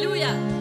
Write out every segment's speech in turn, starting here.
ses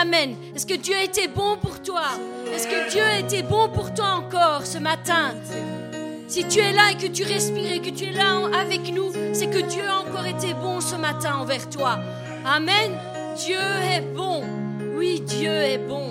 Amen Est-ce que Dieu a été bon pour toi? Est-ce que Dieu a été bon pour toi encore ce matin? Si tu es là et que tu respires et que tu es là avec nous, c'est que Dieu a encore été bon ce matin envers toi. Amen. Dieu est bon. Oui, Dieu est bon.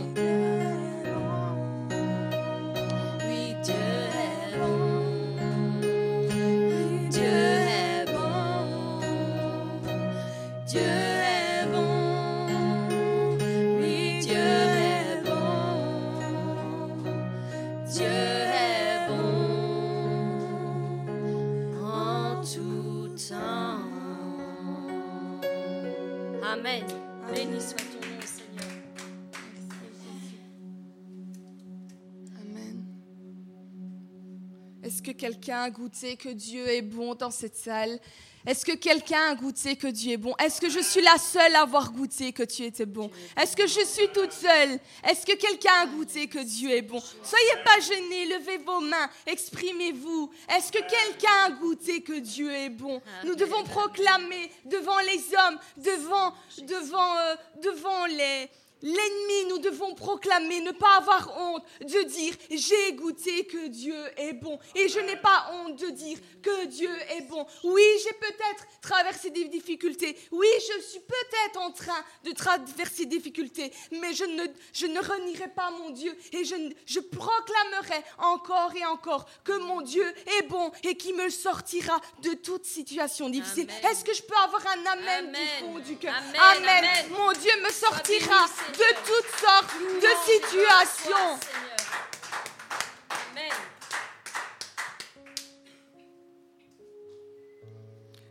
Quelqu'un a goûté que Dieu est bon dans cette salle? Est-ce que quelqu'un a goûté que Dieu est bon? Est-ce que je suis la seule à avoir goûté que tu étais bon? Est-ce que je suis toute seule? Est-ce que quelqu'un a goûté que Dieu est bon? Soyez pas gênés, levez vos mains, exprimez-vous. Est-ce que quelqu'un a goûté que Dieu est bon? Nous devons proclamer devant les hommes, devant, devant, euh, devant les L'ennemi, nous devons proclamer, ne pas avoir honte de dire j'ai goûté que Dieu est bon. Et je n'ai pas honte de dire que Dieu est bon. Oui, j'ai peut-être traversé des difficultés. Oui, je suis peut-être en train de traverser des difficultés. Mais je ne, je ne renierai pas mon Dieu. Et je, je proclamerai encore et encore que mon Dieu est bon et qui me sortira de toute situation difficile. Est-ce que je peux avoir un amen, du fond du cœur? Amen. Mon Dieu me sortira de toutes sortes de situations.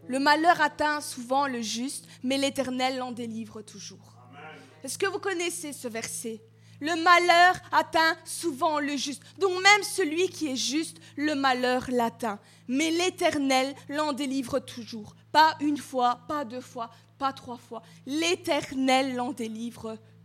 Le malheur atteint souvent le juste, mais l'Éternel l'en délivre toujours. Est-ce que vous connaissez ce verset? Le malheur atteint souvent le juste. Donc même celui qui est juste, le malheur l'atteint. Mais l'Éternel l'en délivre toujours. Pas une fois, pas deux fois, pas trois fois. L'Éternel l'en délivre toujours.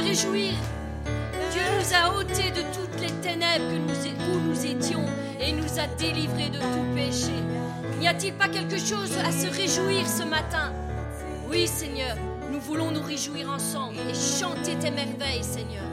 réjouir Dieu nous a ôtés de toutes les ténèbres où nous étions et nous a délivrés de tout péché. N'y a-t-il pas quelque chose à se réjouir ce matin? Oui, Seigneur, nous voulons nous réjouir ensemble et chanter tes merveilles, Seigneur.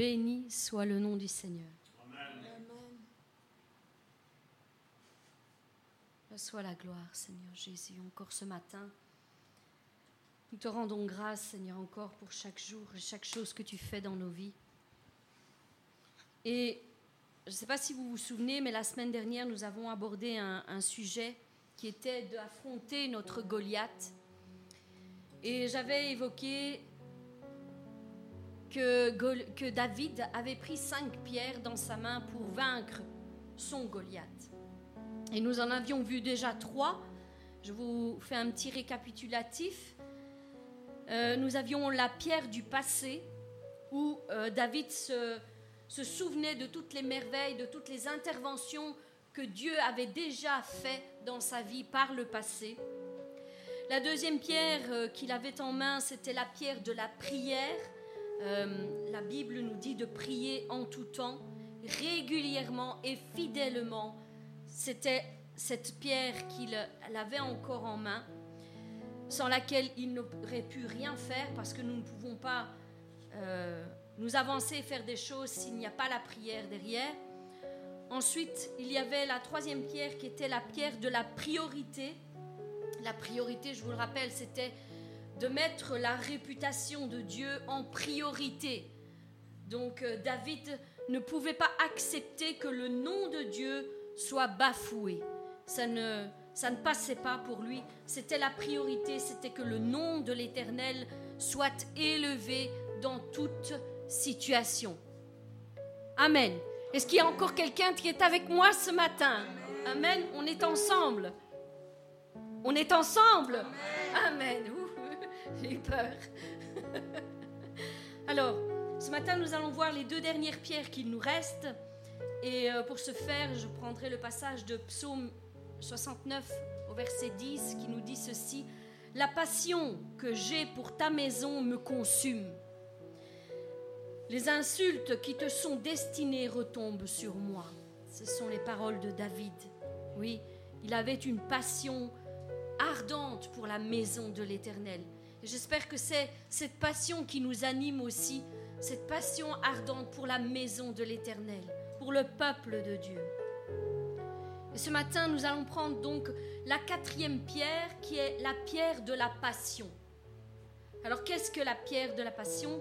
Béni soit le nom du Seigneur. Amen. Reçois la gloire, Seigneur Jésus, encore ce matin. Nous te rendons grâce, Seigneur, encore pour chaque jour et chaque chose que tu fais dans nos vies. Et je ne sais pas si vous vous souvenez, mais la semaine dernière, nous avons abordé un, un sujet qui était d'affronter notre Goliath. Et j'avais évoqué que, David avait pris cinq pierres dans sa main pour vaincre son Goliath. Et nous en avions vu déjà trois. Je vous fais un petit récapitulatif. Euh, nous avions la pierre du passé, où euh, David se, se, souvenait de toutes les merveilles, de toutes les interventions que Dieu avait déjà fait dans sa vie par le passé. La deuxième pierre euh, qu'il avait en main, c'était la pierre de la prière, euh, la Bible nous dit de prier en tout temps, régulièrement et fidèlement. C'était cette pierre qu'il avait encore en main, sans laquelle il n'aurait pu rien faire parce que nous ne pouvons pas euh, nous avancer et faire des choses s'il n'y a pas la prière derrière. Ensuite, il y avait la troisième pierre qui était la pierre de la priorité. La priorité, je vous le rappelle, c'était de mettre la réputation de Dieu en priorité. Donc euh, David ne pouvait pas accepter que le nom de Dieu soit bafoué. Ça ne, ça ne passait pas pour lui. C'était la priorité, c'était que le nom de l'Éternel soit élevé dans toute situation. Amen. Est-ce qu'il y a encore quelqu'un qui est avec moi ce matin? Amen. On est ensemble. On est ensemble? Amen. J'ai eu peur. Alors, ce matin, nous allons voir les deux dernières pierres qu'il nous reste. Et euh, pour ce faire, je prendrai le passage de Psaume 69 au verset 10 qui nous dit ceci. La passion que j'ai pour ta maison me consume. Les insultes qui te sont destinées retombent sur moi. Ce sont les paroles de David. Oui, il avait une passion ardente pour la maison de l'Éternel. J'espère que c'est cette passion qui nous anime aussi, cette passion ardente pour la maison de l'Éternel, pour le peuple de Dieu. Et ce matin, nous allons prendre donc la quatrième pierre qui est la pierre de la passion. Alors qu'est-ce que la pierre de la passion?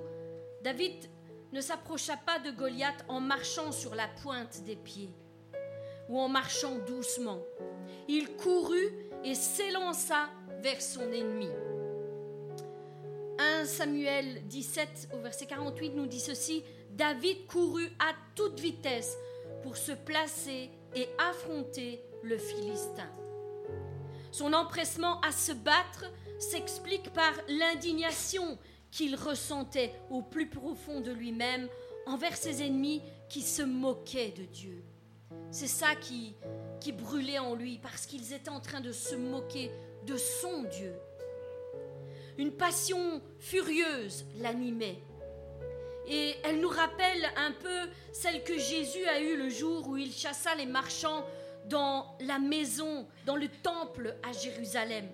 David ne s'approcha pas de Goliath en marchant sur la pointe des pieds ou en marchant doucement. Il courut et s'élança vers son ennemi. 1 Samuel 17 au verset 48 nous dit ceci, David courut à toute vitesse pour se placer et affronter le Philistin. Son empressement à se battre s'explique par l'indignation qu'il ressentait au plus profond de lui-même envers ses ennemis qui se moquaient de Dieu. C'est ça qui, qui brûlait en lui parce qu'ils étaient en train de se moquer de son Dieu. Une passion furieuse l'animait. Et elle nous rappelle un peu celle que Jésus a eue le jour où il chassa les marchands dans la maison, dans le temple à Jérusalem.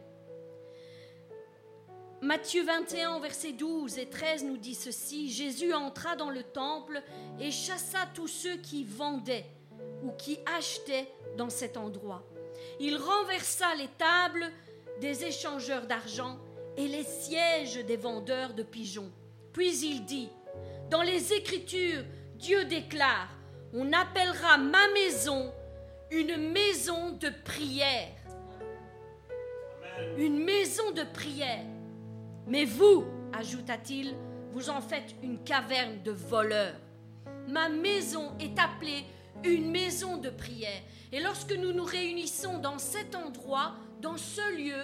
Matthieu 21, versets 12 et 13 nous dit ceci, Jésus entra dans le temple et chassa tous ceux qui vendaient ou qui achetaient dans cet endroit. Il renversa les tables des échangeurs d'argent et les sièges des vendeurs de pigeons. Puis il dit, dans les Écritures, Dieu déclare, on appellera ma maison une maison de prière. Une maison de prière. Mais vous, ajouta-t-il, vous en faites une caverne de voleurs. Ma maison est appelée une maison de prière. Et lorsque nous nous réunissons dans cet endroit, dans ce lieu,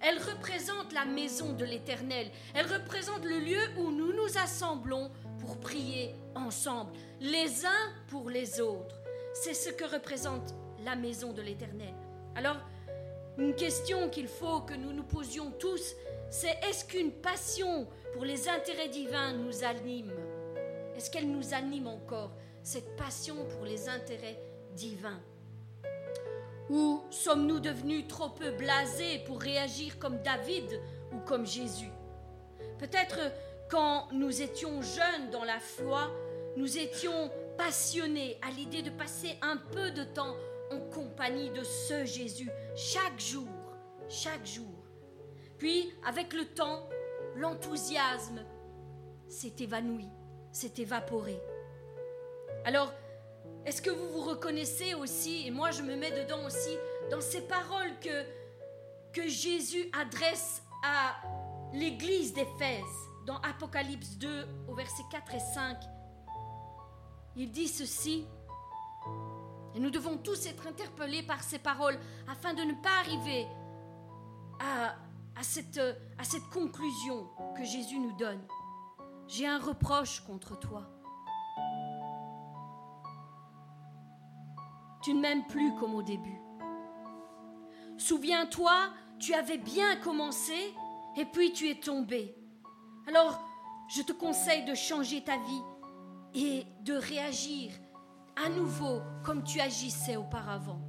elle représente la maison de l'Éternel. Elle représente le lieu où nous nous assemblons pour prier ensemble, les uns pour les autres. C'est ce que représente la maison de l'Éternel. Alors, Une question qu'il faut que nous nous posions tous, c'est est-ce qu'une passion pour les intérêts divins nous anime? Est-ce qu'elle nous anime encore, cette passion pour les intérêts divins? Ou sommes-nous devenus trop peu blasés pour réagir comme David ou comme Jésus? Peut-être quand nous étions jeunes dans la foi, nous étions passionnés à l'idée de passer un peu de temps en compagnie de ce Jésus chaque jour, chaque jour. Puis, avec le temps, l'enthousiasme s'est évanoui, s'est évaporé. Alors, est-ce que vous vous reconnaissez aussi, et moi je me mets dedans aussi, dans ces paroles que, que Jésus adresse à l'église d'Éphèse dans Apocalypse 2 au verset 4 et 5 Il dit ceci, et nous devons tous être interpellés par ces paroles afin de ne pas arriver à, à, à cette conclusion que Jésus nous donne. J'ai un reproche contre toi. Tu ne m'aimes plus comme au début. Souviens-toi, tu avais bien commencé et puis tu es tombé. Alors, je te conseille de changer ta vie et de réagir à nouveau comme tu agissais auparavant.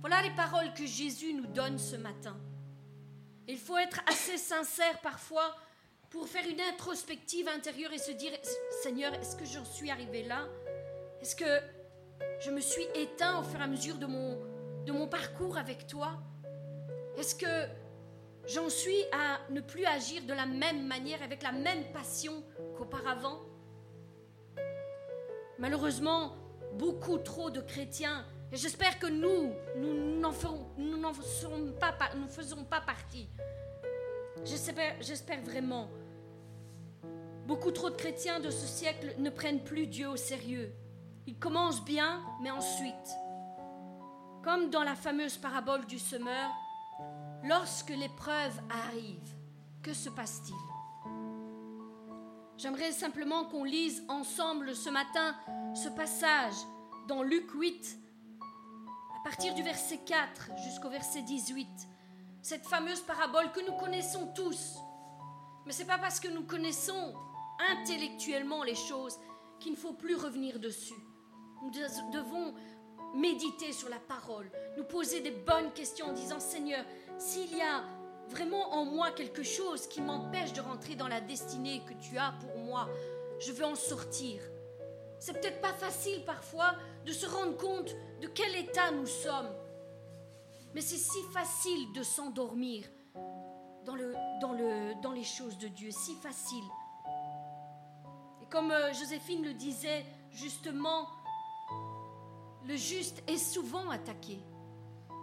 Voilà les paroles que Jésus nous donne ce matin. Il faut être assez sincère parfois pour faire une introspective intérieure et se dire, Seigneur, est-ce que j'en suis arrivé là? Est-ce que je me suis éteint au fur et à mesure de mon, de mon parcours avec toi Est-ce que j'en suis à ne plus agir de la même manière, avec la même passion qu'auparavant? Malheureusement, beaucoup trop de chrétiens, et j'espère que nous, nous n'en faisons pas, nous faisons pas partie. J'espère vraiment. Beaucoup trop de chrétiens de ce siècle ne prennent plus Dieu au sérieux. Ils commencent bien, mais ensuite, comme dans la fameuse parabole du semeur, lorsque l'épreuve arrive, que se passe-t-il? J'aimerais simplement qu'on lise ensemble ce matin ce passage dans Luc 8, à partir du verset 4 jusqu'au verset 18. Cette fameuse parabole que nous connaissons tous. Mais ce n'est pas parce que nous connaissons intellectuellement les choses qu'il ne faut plus revenir dessus. Nous devons méditer sur la parole, nous poser des bonnes questions en disant Seigneur, s'il y a vraiment en moi quelque chose qui m'empêche de rentrer dans la destinée que tu as pour moi, je veux en sortir. C'est peut-être pas facile parfois de se rendre compte de quel état nous sommes. Mais c'est si facile de s'endormir dans, le, dans, le, dans les choses de Dieu, si facile. Et comme euh, Joséphine le disait justement, le juste est souvent attaqué.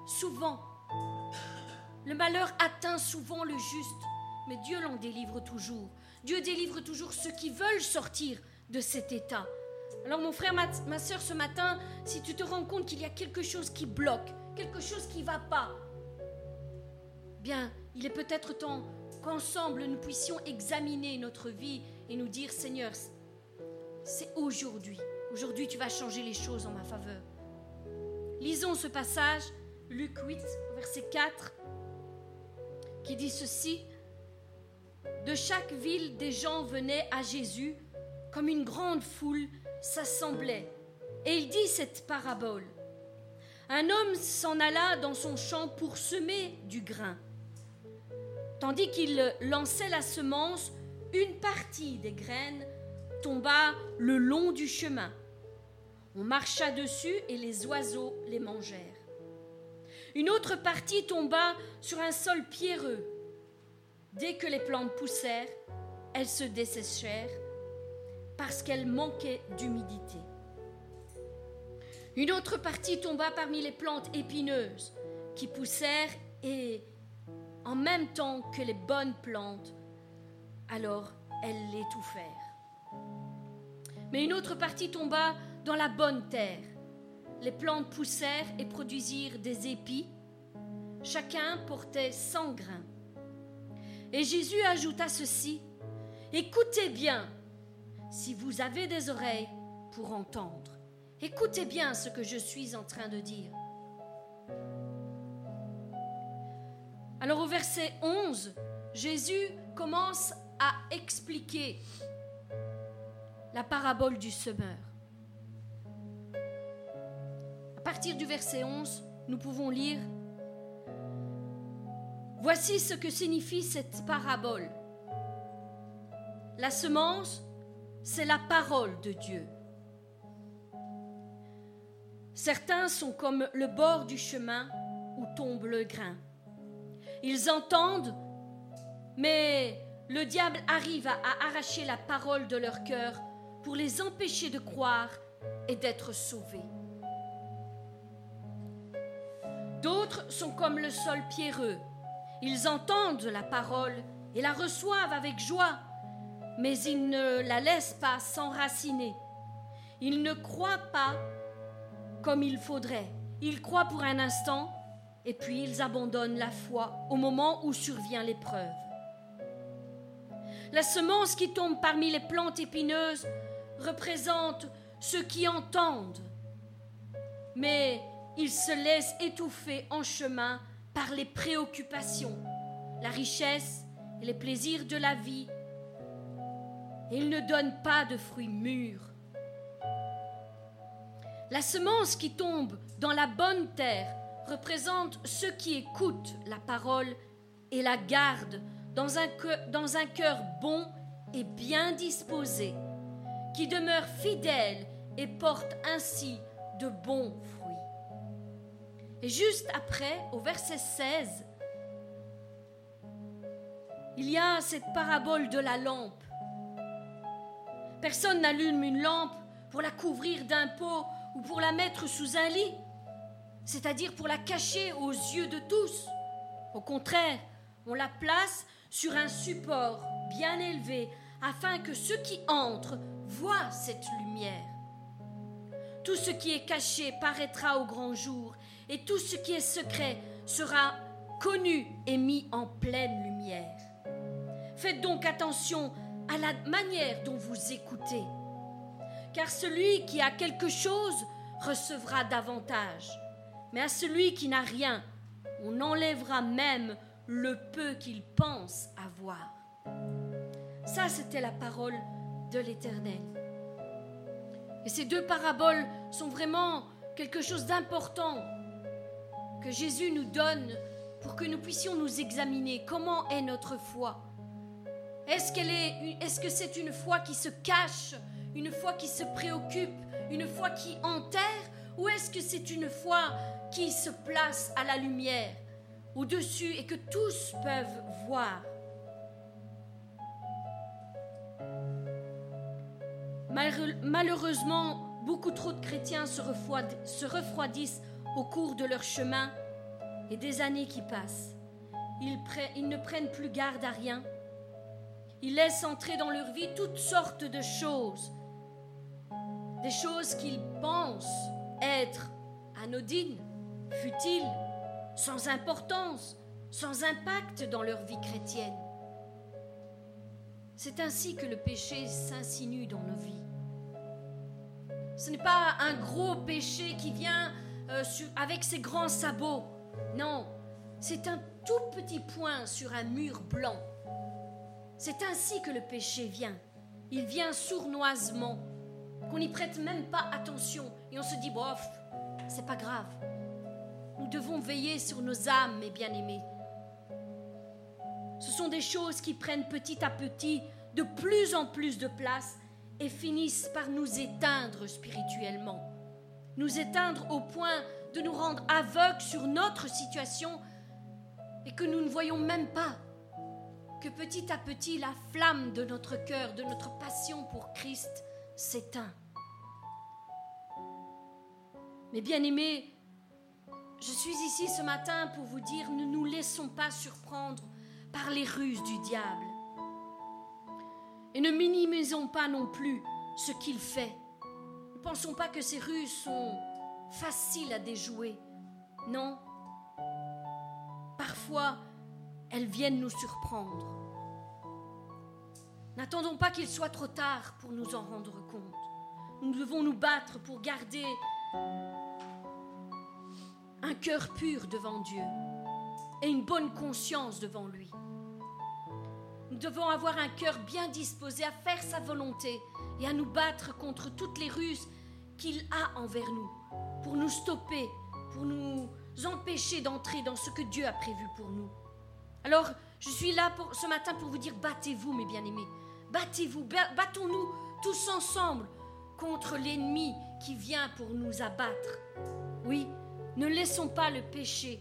Souvent. Le malheur atteint souvent le juste, mais Dieu l'en délivre toujours. Dieu délivre toujours ceux qui veulent sortir de cet état. Alors mon frère, ma, soeur, ce matin, si tu te rends compte qu'il y a quelque chose qui bloque, quelque chose qui ne va pas, bien, il est peut-être temps qu'ensemble nous puissions examiner notre vie et nous dire, Seigneur, c'est aujourd'hui. Aujourd'hui, tu vas changer les choses en ma faveur. Lisons ce passage, Luc 8, verset 4 qui dit ceci. De chaque ville, des gens venaient à Jésus, comme une grande foule s'assemblait. Et il dit cette parabole. Un homme s'en alla dans son champ pour semer du grain. Tandis qu'il lançait la semence, une partie des graines tomba le long du chemin. On marcha dessus et les oiseaux les mangèrent. Une autre partie tomba sur un sol pierreux. Dès que les plantes poussèrent, elles se desséchèrent parce qu'elles manquaient d'humidité. Une autre partie tomba parmi les plantes épineuses qui poussèrent et en même temps que les bonnes plantes, alors elles l'étouffèrent. Mais une autre partie tomba dans la bonne terre les plantes poussèrent et produisirent des épis. Chacun portait cent grains. Et Jésus ajouta ceci, Écoutez bien, si vous avez des oreilles pour entendre. Écoutez bien ce que je suis en train de dire. Alors au verset 11, Jésus commence à expliquer la parabole du semeur. Partir du verset 11, nous pouvons lire Voici ce que signifie cette parabole. La semence, c'est la parole de Dieu. Certains sont comme le bord du chemin où tombe le grain. Ils entendent, mais le diable arrive à, arracher la parole de leur cœur pour les empêcher de croire et d'être sauvés. D'autres sont comme le sol pierreux. Ils entendent la parole et la reçoivent avec joie, mais ils ne la laissent pas s'enraciner. Ils ne croient pas comme il faudrait. Ils croient pour un instant et puis ils abandonnent la foi au moment où survient l'épreuve. La semence qui tombe parmi les plantes épineuses représente ceux qui entendent, mais ils se laissent étouffer en chemin par les préoccupations, la richesse et les plaisirs de la vie, et ils ne donnent pas de fruits mûrs. La semence qui tombe dans la bonne terre représente ceux qui écoutent la parole et la gardent dans un, dans un cœur bon et bien disposé, qui demeure fidèle et porte ainsi de bons fruits. Et juste après, au verset 16, il y a cette parabole de la lampe. Personne n'allume une lampe pour la couvrir d'un pot ou pour la mettre sous un lit, c'est-à-dire pour la cacher aux yeux de tous. Au contraire, on la place sur un support bien élevé afin que ceux qui entrent voient cette lumière. Tout ce qui est caché paraîtra au grand jour et tout ce qui est secret sera connu et mis en pleine lumière. Faites donc attention à la manière dont vous écoutez car celui qui a quelque chose recevra davantage. Mais à celui qui n'a rien, on enlèvera même le peu qu'il pense avoir. Ça, c'était la parole de l'Éternel. Et ces deux paraboles sont vraiment quelque chose d'important que Jésus nous donne pour que nous puissions nous examiner. Comment est notre foi? Est-ce qu'elle est, est-ce que c'est une foi qui se cache une foi qui se préoccupe, une foi qui enterre, ou est-ce que c'est une foi qui se place à la lumière, au-dessus, et que tous peuvent voir? Malheureusement, beaucoup trop de chrétiens se refroidissent au cours de leur chemin et des années qui passent. Ils, ne prennent plus garde à rien. Ils laissent entrer dans leur vie toutes sortes de choses des choses qu'ils pensent être anodines, futiles, sans importance, sans impact dans leur vie chrétienne. C'est ainsi que le péché s'insinue dans nos vies. Ce n'est pas un gros péché qui vient euh, avec ses grands sabots. Non, c'est un tout petit point sur un mur blanc. C'est ainsi que le péché vient. Il vient sournoisement qu'on n'y prête même pas attention et on se dit, bof, c'est pas grave. Nous devons veiller sur nos âmes, mes bien-aimés. Ce sont des choses qui prennent petit à petit de plus en plus de place et finissent par nous éteindre spirituellement. Nous éteindre au point de nous rendre aveugles sur notre situation et que nous ne voyons même pas que petit à petit la flamme de notre cœur, de notre passion pour Christ s'éteint. Mais bien aimés, je suis ici ce matin pour vous dire, ne nous laissons pas surprendre par les ruses du diable. Et ne minimisons pas non plus ce qu'il fait. Pensons pas que ces ruses sont faciles à déjouer. Non? Parfois, elles viennent nous surprendre. N'attendons pas qu'il soit trop tard pour nous en rendre compte. Nous devons nous battre pour garder un cœur pur devant Dieu. et une bonne conscience devant lui. Nous devons avoir un cœur bien disposé à faire sa volonté et à nous battre contre toutes les ruses qu'il a envers nous, pour nous stopper, pour nous empêcher d'entrer dans ce que Dieu a prévu pour nous. Alors, je suis là pour, ce matin pour vous dire, battez-vous, mes bien-aimés. Battez-vous, battons-nous tous ensemble contre l'ennemi qui vient pour nous abattre. Oui, ne laissons pas le péché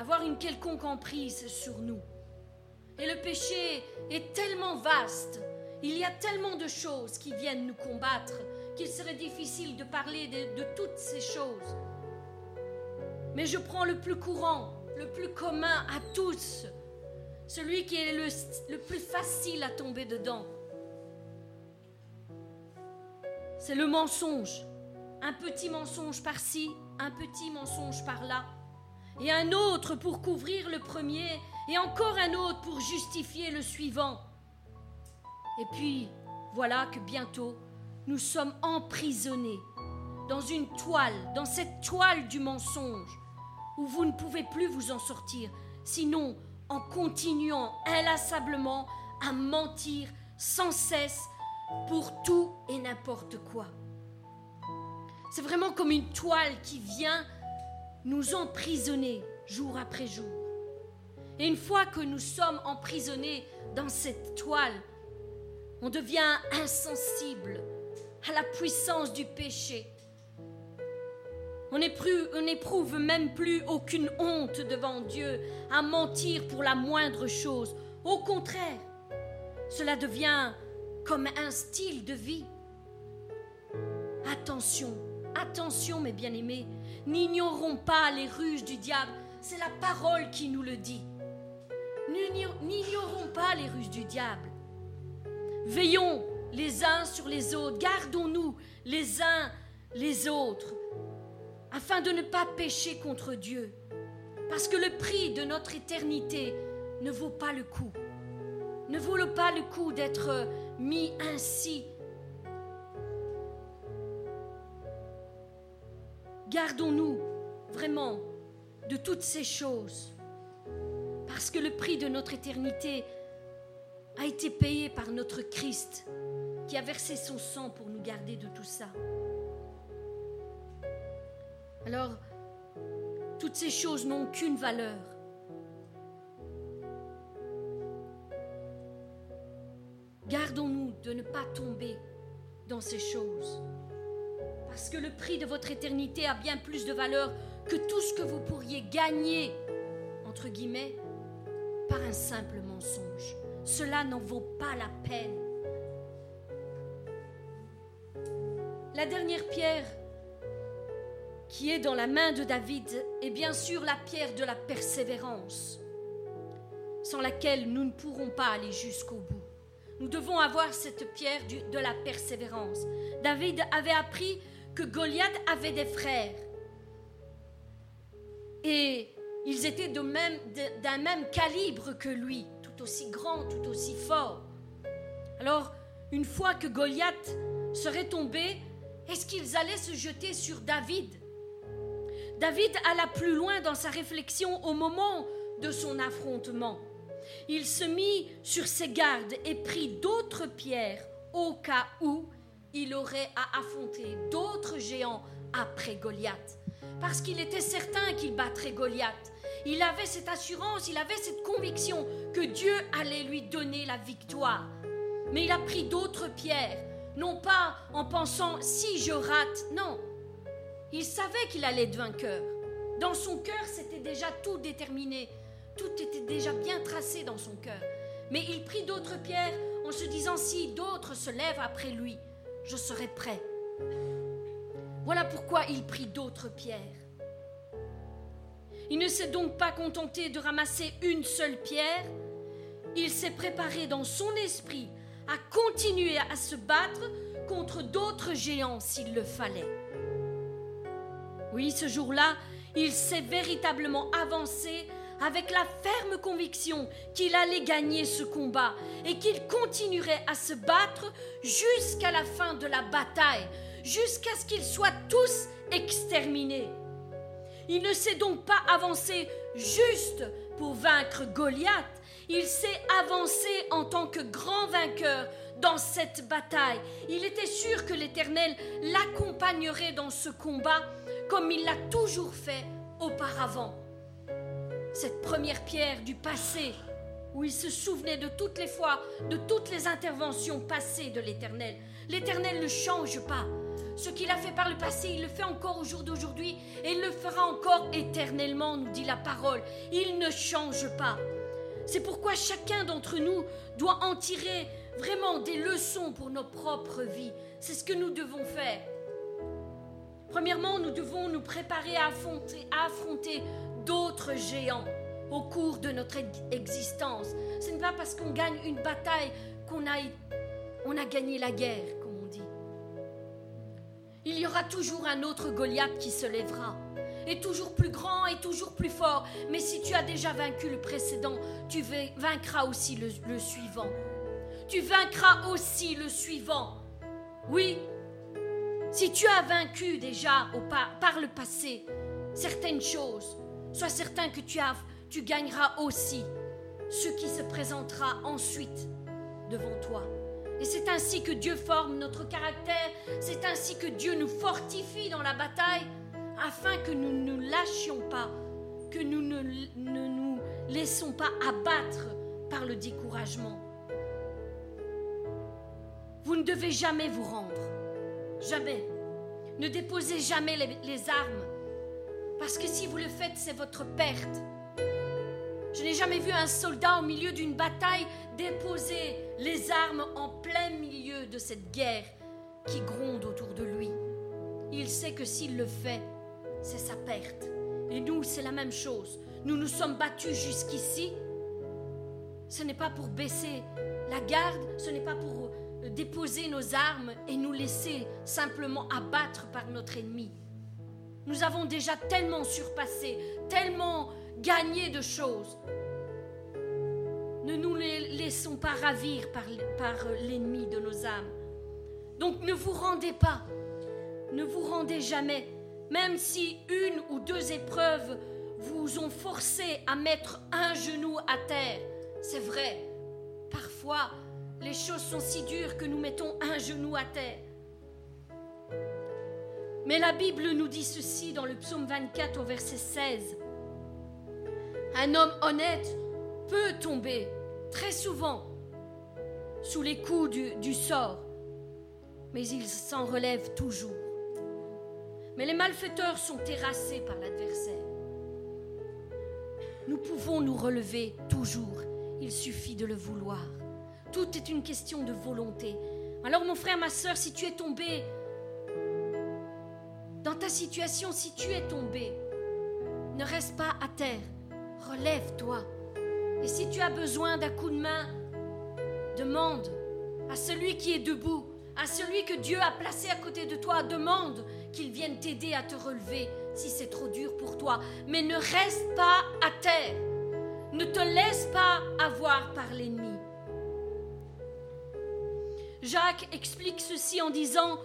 avoir une quelconque emprise sur nous. Et le péché est tellement vaste, il y a tellement de choses qui viennent nous combattre qu'il serait difficile de parler de, toutes ces choses. Mais je prends le plus courant, le plus commun à tous, celui qui est le, le plus facile à tomber dedans. C'est le mensonge. Un petit mensonge par-ci, un petit mensonge par-là. Et un autre pour couvrir le premier, et encore un autre pour justifier le suivant. Et puis, voilà que bientôt, nous sommes emprisonnés dans une toile, dans cette toile du mensonge, où vous ne pouvez plus vous en sortir, sinon en continuant inlassablement à mentir sans cesse pour tout et n'importe quoi. C'est vraiment comme une toile qui vient nous emprisonner jour après jour. Et une fois que nous sommes emprisonnés dans cette toile, on devient insensible à la puissance du péché. On n'éprouve même plus aucune honte devant Dieu à mentir pour la moindre chose. Au contraire, cela devient comme un style de vie. Attention, attention mes bien-aimés, n'ignorons pas les ruses du diable, c'est la parole qui nous le dit. N'ignorons pas les ruses du diable. Veillons les uns sur les autres, gardons-nous les uns les autres, afin de ne pas pécher contre Dieu, parce que le prix de notre éternité ne vaut pas le coup, ne vaut pas le coup d'être mis ainsi. Gardons-nous vraiment de toutes ces choses, parce que le prix de notre éternité a été payé par notre Christ qui a versé son sang pour nous garder de tout ça. Alors, toutes ces choses n'ont qu'une valeur. Gardons-nous de ne pas tomber dans ces choses. Parce que le prix de votre éternité a bien plus de valeur que tout ce que vous pourriez gagner, entre guillemets, par un simple mensonge. Cela n'en vaut pas la peine. La dernière pierre qui est dans la main de David est bien sûr la pierre de la persévérance, sans laquelle nous ne pourrons pas aller jusqu'au bout. Nous devons avoir cette pierre de la persévérance. David avait appris que Goliath avait des frères. Et ils étaient d'un même, même calibre que lui aussi grand, tout aussi fort. Alors, une fois que Goliath serait tombé, est-ce qu'ils allaient se jeter sur David? David alla plus loin dans sa réflexion au moment de son affrontement. Il se mit sur ses gardes et prit d'autres pierres au cas où il aurait à affronter d'autres géants après Goliath. Parce qu'il était certain qu'il battrait Goliath. Il avait cette assurance, il avait cette conviction que Dieu allait lui donner la victoire. Mais il a pris d'autres pierres, non pas en pensant si je rate, non. Il savait qu'il allait être vainqueur. Dans son cœur, c'était déjà tout déterminé. Tout était déjà bien tracé dans son cœur. Mais il prit d'autres pierres en se disant si d'autres se lèvent après lui, je serai prêt. Voilà pourquoi il prit d'autres pierres. Il ne s'est donc pas contenté de ramasser une seule pierre, il s'est préparé dans son esprit à continuer à se battre contre d'autres géants s'il le fallait. Oui, ce jour-là, il s'est véritablement avancé avec la ferme conviction qu'il allait gagner ce combat et qu'il continuerait à se battre jusqu'à la fin de la bataille, jusqu'à ce qu'ils soient tous exterminés. Il ne s'est donc pas avancé juste pour vaincre Goliath, il s'est avancé en tant que grand vainqueur dans cette bataille. Il était sûr que l'Éternel l'accompagnerait dans ce combat comme il l'a toujours fait auparavant. Cette première pierre du passé, où il se souvenait de toutes les fois, de toutes les interventions passées de l'Éternel. L'Éternel ne change pas. Ce qu'il a fait par le passé, il le fait encore au jour d'aujourd'hui et il le fera encore éternellement, nous dit la parole. Il ne change pas. C'est pourquoi chacun d'entre nous doit en tirer vraiment des leçons pour nos propres vies. C'est ce que nous devons faire. Premièrement, nous devons nous préparer à affronter, d'autres géants au cours de notre existence. Ce n'est pas parce qu'on gagne une bataille qu'on a, on a gagné la guerre, comme on dit. Il y aura toujours un autre Goliath qui se lèvera, et toujours plus grand et toujours plus fort. Mais si tu as déjà vaincu le précédent, tu vaincras aussi le, suivant. Tu vaincras aussi le suivant. Oui, si tu as vaincu déjà par, le passé certaines choses, sois certain que tu gagneras aussi ce qui se présentera ensuite devant toi. Et c'est ainsi que Dieu forme notre caractère, c'est ainsi que Dieu nous fortifie dans la bataille, afin que nous ne nous lâchions pas, que nous ne, ne nous laissons pas abattre par le découragement. Vous ne devez jamais vous rendre, jamais. Ne déposez jamais les, les armes, parce que si vous le faites, c'est votre perte. Je n'ai jamais vu un soldat au milieu d'une bataille déposer les armes en plein milieu de cette guerre qui gronde autour de lui. Il sait que s'il le fait, c'est sa perte. Et nous, c'est la même chose. Nous nous sommes battus jusqu'ici. Ce n'est pas pour baisser la garde, ce n'est pas pour euh, déposer nos armes et nous laisser simplement abattre par notre ennemi. Nous avons déjà tellement surpassé, tellement gagné de choses. Ne nous laissons pas ravir par, par l'ennemi de nos âmes. Donc ne vous rendez pas, ne vous rendez jamais, même si une ou deux épreuves vous ont forcé à mettre un genou à terre. C'est vrai, parfois les choses sont si dures que nous mettons un genou à terre. Mais la Bible nous dit ceci dans le psaume 24 au verset 16. Un homme honnête peut tomber très souvent sous les coups du, sort, mais il s'en relève toujours. Mais les malfaiteurs sont terrassés par l'adversaire. Nous pouvons nous relever toujours, il suffit de le vouloir. Tout est une question de volonté. Alors mon frère, ma soeur, si tu es tombé dans ta situation, si tu es tombé, ne reste pas à terre relève-toi. Et si tu as besoin d'un coup de main, demande à celui qui est debout, à celui que Dieu a placé à côté de toi, demande qu'il vienne t'aider à te relever si c'est trop dur pour toi. Mais ne reste pas à terre. Ne te laisse pas avoir par l'ennemi. Jacques explique ceci en disant,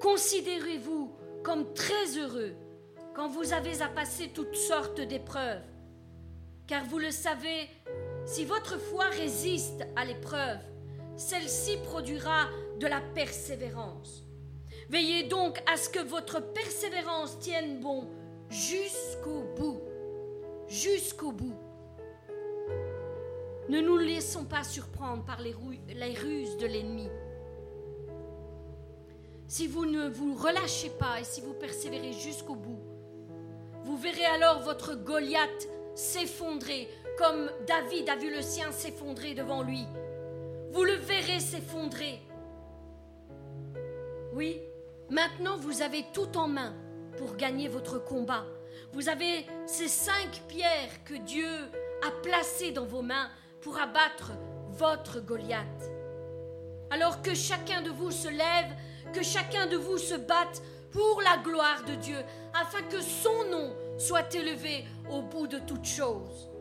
Considérez-vous comme très heureux quand vous avez à passer toutes sortes d'épreuves car vous le savez, si votre foi résiste à l'épreuve, celle-ci produira de la persévérance. Veillez donc à ce que votre persévérance tienne bon jusqu'au bout. Jusqu'au bout. Ne nous laissons pas surprendre par les, ruses de l'ennemi. Si vous ne vous relâchez pas et si vous persévérez jusqu'au bout, vous verrez alors votre Goliath s'effondrer comme David a vu le sien s'effondrer devant lui. Vous le verrez s'effondrer. Oui, maintenant vous avez tout en main pour gagner votre combat. Vous avez ces cinq pierres que Dieu a placées dans vos mains pour abattre votre Goliath. Alors que chacun de vous se lève, que chacun de vous se batte pour la gloire de Dieu, afin que son nom soit élevé au bout de toutes choses.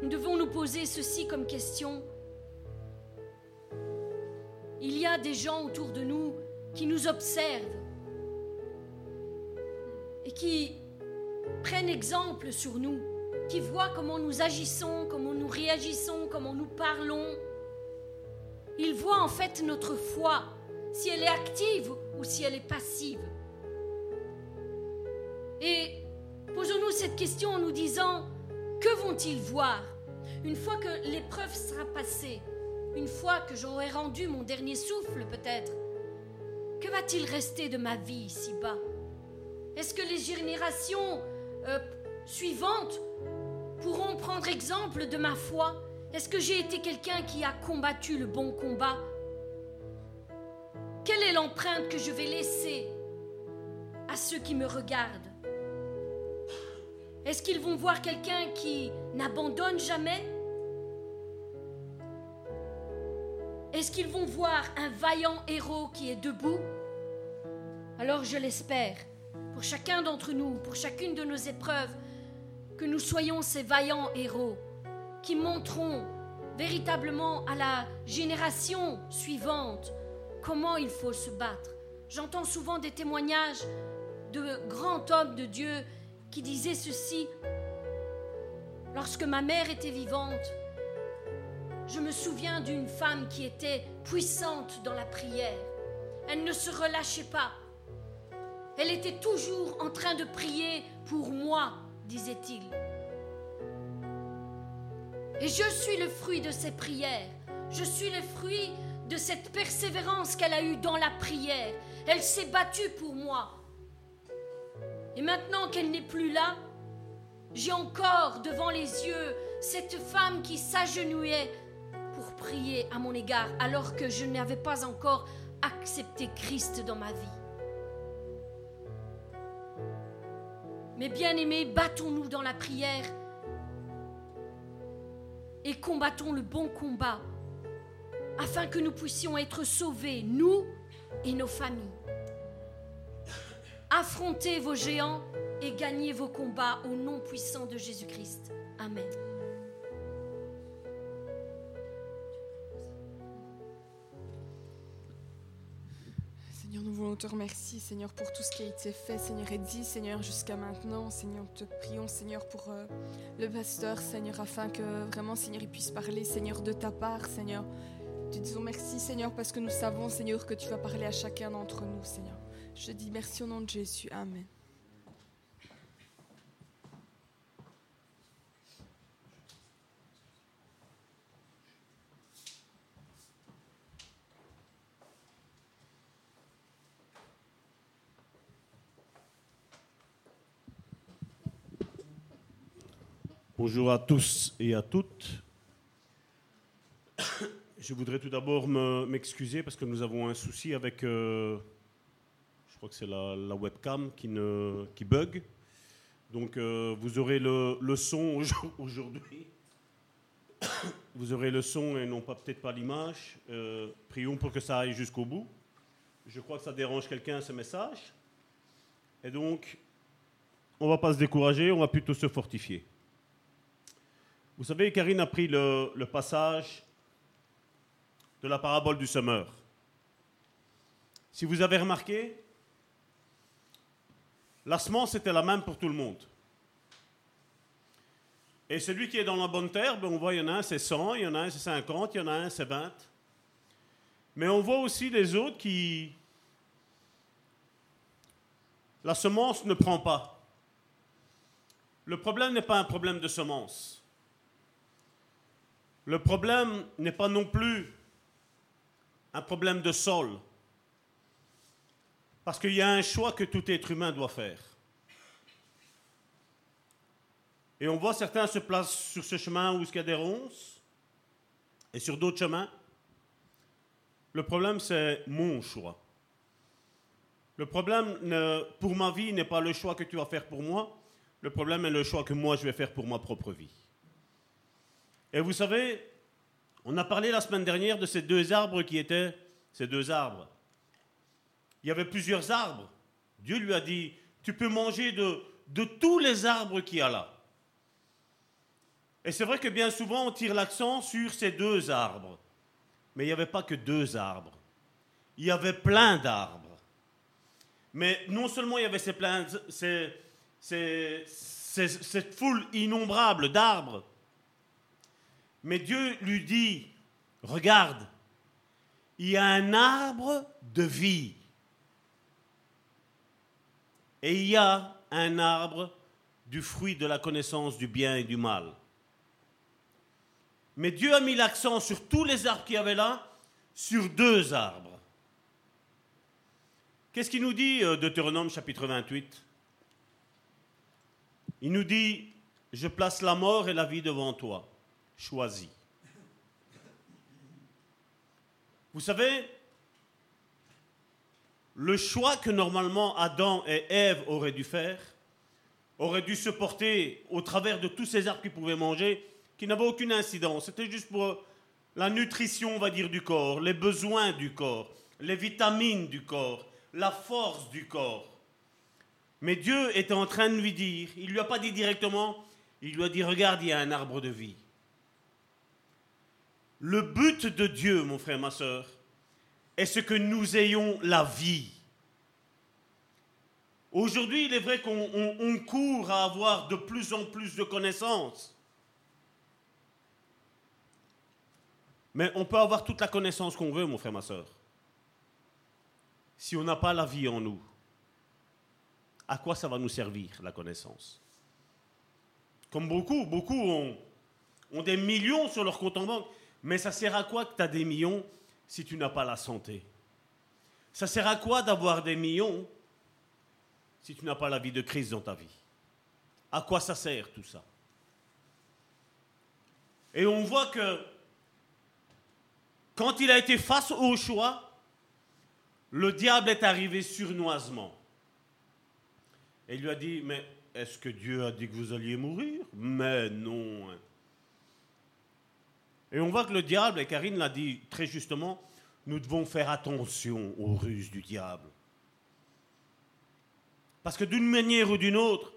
Nous devons nous poser ceci comme question. Il y a des gens autour de nous qui nous observent et qui prennent exemple sur nous, qui voient comment nous agissons, comment nous réagissons, comment nous parlons. Ils voient en fait notre foi, si elle est active ou si elle est passive. Et posons-nous cette question en nous disant, que vont-ils voir une fois que l'épreuve sera passée Une fois que j'aurai rendu mon dernier souffle peut-être Que va-t-il rester de ma vie ici-bas Est-ce que les générations euh, suivantes pourront prendre exemple de ma foi Est-ce que j'ai été quelqu'un qui a combattu le bon combat Quelle est l'empreinte que je vais laisser à ceux qui me regardent est-ce qu'ils vont voir quelqu'un qui n'abandonne jamais? Est-ce qu'ils vont voir un vaillant héros qui est debout? Alors je l'espère, pour chacun d'entre nous, pour chacune de nos épreuves, que nous soyons ces vaillants héros qui montreront véritablement à la génération suivante comment il faut se battre. J'entends souvent des témoignages de grands hommes de Dieu qui disait ceci. Lorsque ma mère était vivante, je me souviens d'une femme qui était puissante dans la prière. Elle ne se relâchait pas. Elle était toujours en train de prier pour moi, disait-il. Et je suis le fruit de ses prières. Je suis le fruit de cette persévérance qu'elle a eue dans la prière. Elle s'est battue pour moi. Et maintenant qu'elle n'est plus là, j'ai encore devant les yeux cette femme qui s'agenouillait pour prier à mon égard alors que je n'avais pas encore accepté Christ dans ma vie. Mes bien-aimés, battons-nous dans la prière et combattons le bon combat afin que nous puissions être sauvés, nous et nos familles. Affrontez vos géants et gagnez vos combats au nom puissant de Jésus-Christ. Amen. Seigneur, nous voulons te remercier, Seigneur, pour tout ce qui a été fait, Seigneur, et dit, Seigneur, jusqu'à maintenant. Seigneur, te prions, Seigneur, pour euh, le pasteur, Seigneur, afin que vraiment, Seigneur, il puisse parler, Seigneur, de ta part, Seigneur. Te disons merci, Seigneur, parce que nous savons, Seigneur, que tu vas parler à chacun d'entre nous, Seigneur. Je dis merci au nom de Jésus. Amen. Bonjour à tous et à toutes. Je voudrais tout d'abord m'excuser parce que nous avons un souci avec euh, crois que c'est la, webcam qui, ne, qui bug. Donc euh, vous aurez le, le son aujourd'hui. Vous aurez le son et non pas peut-être pas l'image. Euh, prions pour que ça aille jusqu'au bout. Je crois que ça dérange quelqu'un ce message. Et donc, on ne va pas se décourager, on va plutôt se fortifier. Vous savez, Karine a pris le, le passage de la parabole du semeur. Si vous avez remarqué, la semence était la même pour tout le monde. Et celui qui est dans la bonne terre, ben, on voit, il y en a un c'est 100, il y en a un c'est 50, il y en a un c'est 20. Mais on voit aussi les autres qui... La semence ne prend pas. Le problème n'est pas un problème de semence. Le problème n'est pas non plus un problème de sol. Parce qu'il y a un choix que tout être humain doit faire. Et on voit certains se placent sur ce chemin où il y a des ronces, et sur d'autres chemins. Le problème, c'est mon choix. Le problème, pour ma vie, n'est pas le choix que tu vas faire pour moi. Le problème est le choix que moi, je vais faire pour ma propre vie. Et vous savez, on a parlé la semaine dernière de ces deux arbres qui étaient ces deux arbres il y avait plusieurs arbres. Dieu lui a dit, tu peux manger de, tous les arbres qu'il y a là. Et c'est vrai que bien souvent, on tire l'accent sur ces deux arbres. Mais il n'y avait pas que deux arbres. il y avait plein d'arbres. Mais non seulement il y avait cette foule innombrable d'arbres, mais Dieu lui dit, regarde, il y a un arbre de vie et il y a un arbre du fruit de la connaissance du bien et du mal. Mais Dieu a mis l'accent sur tous les arbres qu'il y avait là, sur deux arbres. Qu'est-ce qu'il nous dit euh, Deutéronome chapitre 28 Il nous dit, je place la mort et la vie devant toi, choisis. Vous savez, le choix que normalement Adam et Ève auraient dû faire, aurait dû se porter au travers de tous ces arbres qu'ils pouvaient manger, qui n'avaient aucune incidence. C'était juste pour la nutrition, on va dire, du corps, les besoins du corps, les vitamines du corps, la force du corps. Mais Dieu était en train de lui dire, il ne lui a pas dit directement, il lui a dit, regarde, il y a un arbre de vie. Le but de Dieu, mon frère, ma soeur, est ce que nous ayons la vie. Aujourd'hui, il est vrai qu'on court à avoir de plus en plus de connaissances. Mais on peut avoir toute la connaissance qu'on veut, mon frère, ma soeur. Si on n'a pas la vie en nous, à quoi ça va nous servir, la connaissance? Comme beaucoup, beaucoup ont, ont des millions sur leur compte en banque. Mais ça sert à quoi que tu as des millions si tu n'as pas la santé Ça sert à quoi d'avoir des millions si tu n'as pas la vie de Christ dans ta vie? À quoi ça sert tout ça? Et on voit que quand il a été face au choix, le diable est arrivé surnoisement. Et il lui a dit, mais est-ce que Dieu a dit que vous alliez mourir? Mais non. Et on voit que le diable, et Karine l'a dit très justement, nous devons faire attention aux ruses du diable. Parce que d'une manière ou d'une autre,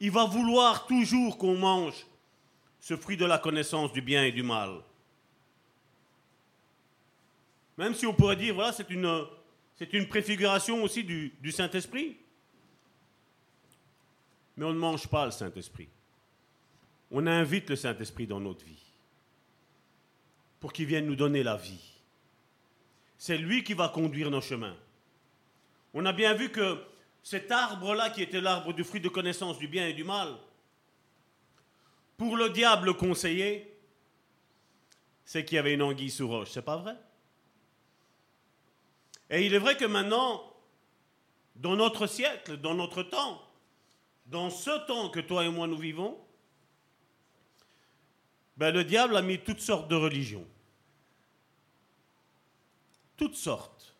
il va vouloir toujours qu'on mange ce fruit de la connaissance du bien et du mal. Même si on pourrait dire, voilà, c'est une, préfiguration aussi du Saint-Esprit. Mais on ne mange pas le Saint-Esprit. On invite le Saint-Esprit dans notre vie pour qu'il vienne nous donner la vie. C'est lui qui va conduire nos chemins. On a bien vu que cet arbre-là, qui était l'arbre du fruit de connaissance du bien et du mal, pour le diable conseiller, c'est qu'il y avait une anguille sous roche. C'est pas vrai? Et il est vrai que maintenant, dans notre siècle, dans notre temps, dans ce temps que toi et moi nous vivons, ben le diable a mis toutes sortes de religions toutes sortes.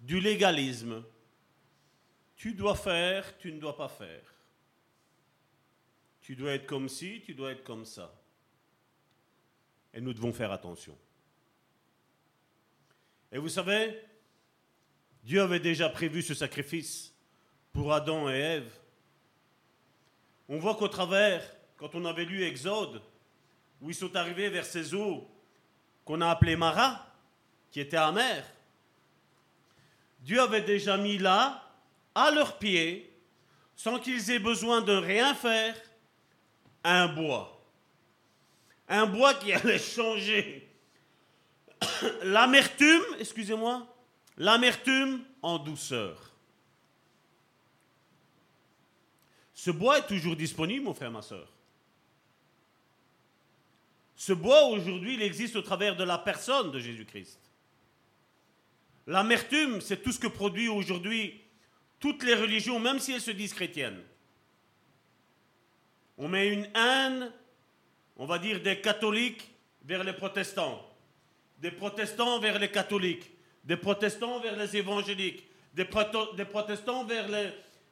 Du légalisme. Tu dois faire, tu ne dois pas faire. Tu dois être comme ci, tu dois être comme ça. Et nous devons faire attention. Et vous savez, Dieu avait déjà prévu ce sacrifice pour Adam et Ève. On voit qu'au travers, quand on avait lu Exode, où ils sont arrivés vers ces eaux qu'on a appelées Mara, qui était amer. Dieu avait déjà mis là, à leurs pieds, sans qu'ils aient besoin de rien faire, un bois. Un bois qui allait changer l'amertume, excusez-moi, l'amertume en douceur. Ce bois est toujours disponible, mon frère, ma soeur. Ce bois, aujourd'hui, il existe au travers de la personne de Jésus-Christ. L'amertume, c'est tout ce que produit aujourd'hui toutes les religions, même si elles se disent chrétiennes. On met une haine, on va dire, des catholiques vers les protestants, des protestants vers les catholiques, des protestants vers les évangéliques, des, protestants vers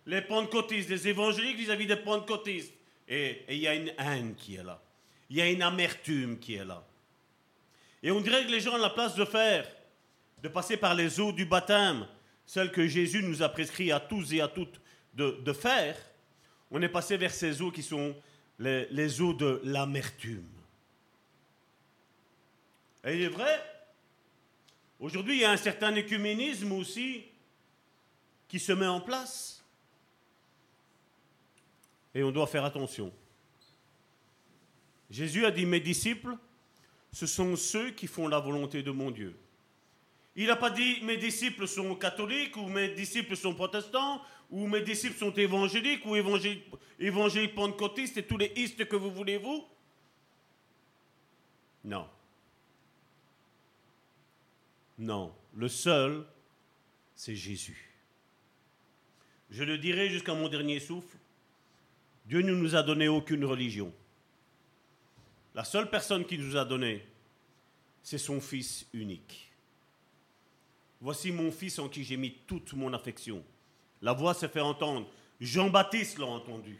les, pentecôtistes, des évangéliques vis-à-vis des pentecôtistes. Et il y a une haine qui est là. Il y a une amertume qui est là. Et on dirait que les gens ont la place de faire de passer par les eaux du baptême, celles que Jésus nous a prescrit à tous et à toutes de, faire, on est passé vers ces eaux qui sont les, les eaux de l'amertume. Et il est vrai Aujourd'hui, il y a un certain écuménisme aussi qui se met en place. Et on doit faire attention. Jésus a dit, mes disciples, ce sont ceux qui font la volonté de mon Dieu. Il n'a pas dit, mes disciples sont catholiques, ou mes disciples sont protestants, ou mes disciples sont évangéliques, ou évangéliques, pentecôtistes, et tous les istes que vous voulez, vous? Non. Non. Le seul, c'est Jésus. Je le dirai jusqu'à mon dernier souffle. Dieu ne nous a donné aucune religion. La seule personne qui nous a donné, c'est son Fils unique. Voici mon Fils en qui j'ai mis toute mon affection. La voix s'est fait entendre. Jean-Baptiste l'a entendu.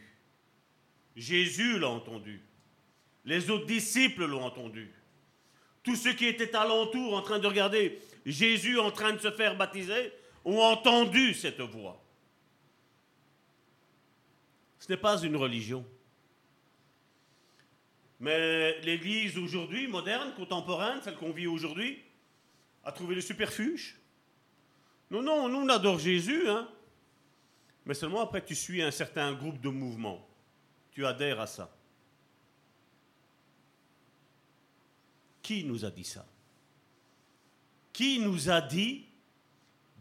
Jésus l'a entendu. Les autres disciples l'ont entendu. Tous ceux qui étaient alentour en train de regarder Jésus en train de se faire baptiser ont entendu cette voix. Ce n'est pas une religion. Mais l'Église aujourd'hui, moderne, contemporaine, celle qu'on vit aujourd'hui, a trouvé le superfuge. Non, non, nous on adore Jésus, hein. Mais seulement après tu suis un certain groupe de mouvements. Tu adhères à ça. Qui nous a dit ça? Qui nous a dit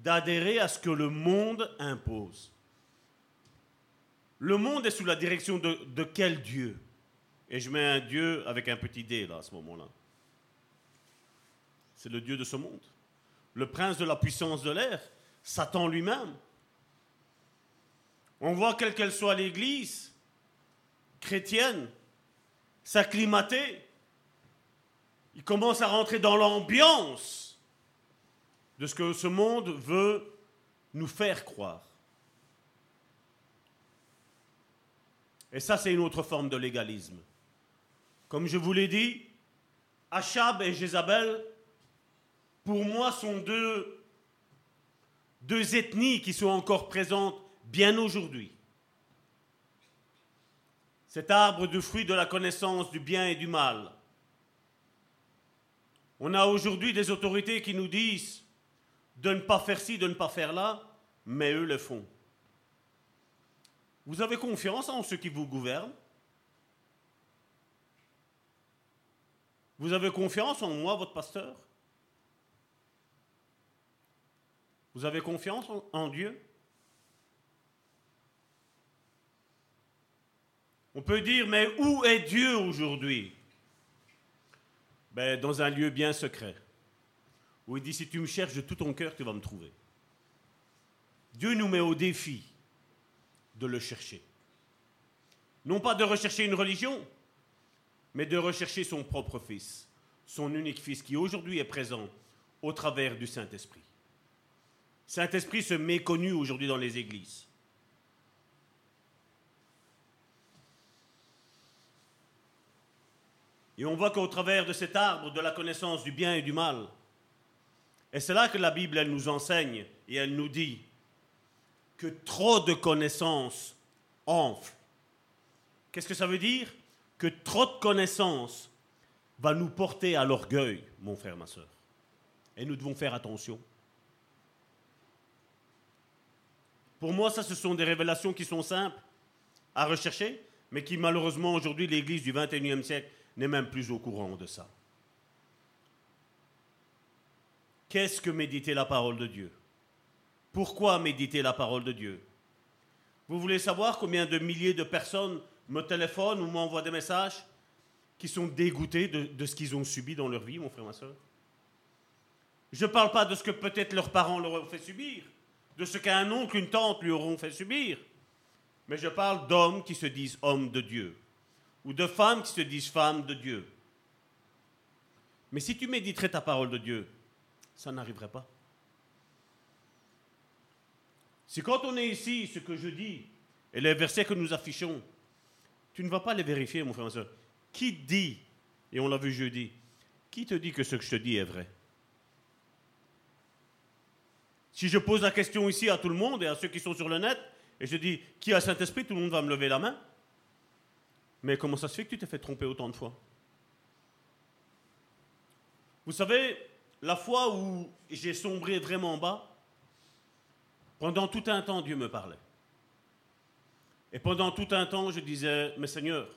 d'adhérer à ce que le monde impose? Le monde est sous la direction de, de quel Dieu? Et je mets un Dieu avec un petit dé, là, à ce moment-là. C'est le Dieu de ce monde. Le prince de la puissance de l'air, Satan lui-même. On voit quelle qu'elle soit l'Église chrétienne, s'acclimater. Il commence à rentrer dans l'ambiance de ce que ce monde veut nous faire croire. Et ça, c'est une autre forme de légalisme. Comme je vous l'ai dit, Achab et Jézabel, pour moi, sont deux, deux ethnies qui sont encore présentes bien aujourd'hui. Cet arbre de fruit de la connaissance du bien et du mal. On a aujourd'hui des autorités qui nous disent de ne pas faire ci, de ne pas faire là, mais eux le font. Vous avez confiance en ceux qui vous gouvernent? Vous avez confiance en moi, votre pasteur? Vous avez confiance en, Dieu? On peut dire, mais où est Dieu aujourd'hui? Ben, Dans un lieu bien secret, où il dit, si tu me cherches de tout ton cœur, tu vas me trouver. Dieu nous met au défi de le chercher. Non pas de rechercher une religion, mais de rechercher son propre Fils, son unique Fils qui aujourd'hui est présent au travers du Saint-Esprit. Saint-Esprit se méconnu aujourd'hui dans les églises. Et on voit qu'au travers de cet arbre de la connaissance du bien et du mal, et c'est là que la Bible, nous enseigne et elle nous dit que trop de connaissances enflent. Qu'est-ce que ça veut dire? Que trop de connaissances va nous porter à l'orgueil, mon frère, ma soeur. Et nous devons faire attention. Pour moi, ça, ce sont des révélations qui sont simples à rechercher, mais qui malheureusement aujourd'hui, l'Église du 21e siècle n'est même plus au courant de ça. Qu'est-ce que méditer la parole de Dieu? Pourquoi méditer la parole de Dieu? Vous voulez savoir combien de milliers de personnes me téléphonent ou m'envoient des messages qui sont dégoûtés de, ce qu'ils ont subi dans leur vie, mon frère, ma soeur? Je ne parle pas de ce que peut-être leurs parents leur ont fait subir, de ce qu'un oncle, une tante lui auront fait subir, mais je parle d'hommes qui se disent hommes de Dieu, ou de femmes qui se disent femmes de Dieu. Mais si tu méditerais ta parole de Dieu, ça n'arriverait pas. Si quand on est ici, ce que je dis, et les versets que nous affichons, tu ne vas pas les vérifier, mon frère, ma soeur. Qui dit, et on l'a vu jeudi, qui te dit que ce que je te dis est vrai? Si je pose la question ici à tout le monde et à ceux qui sont sur le net, et je dis, qui a Saint-Esprit, tout le monde va me lever la main. Mais comment ça se fait que tu t'es fait tromper autant de fois? Vous savez, la fois où j'ai sombré vraiment bas, pendant tout un temps, Dieu me parlait. Et pendant tout un temps, je disais, mais Seigneur,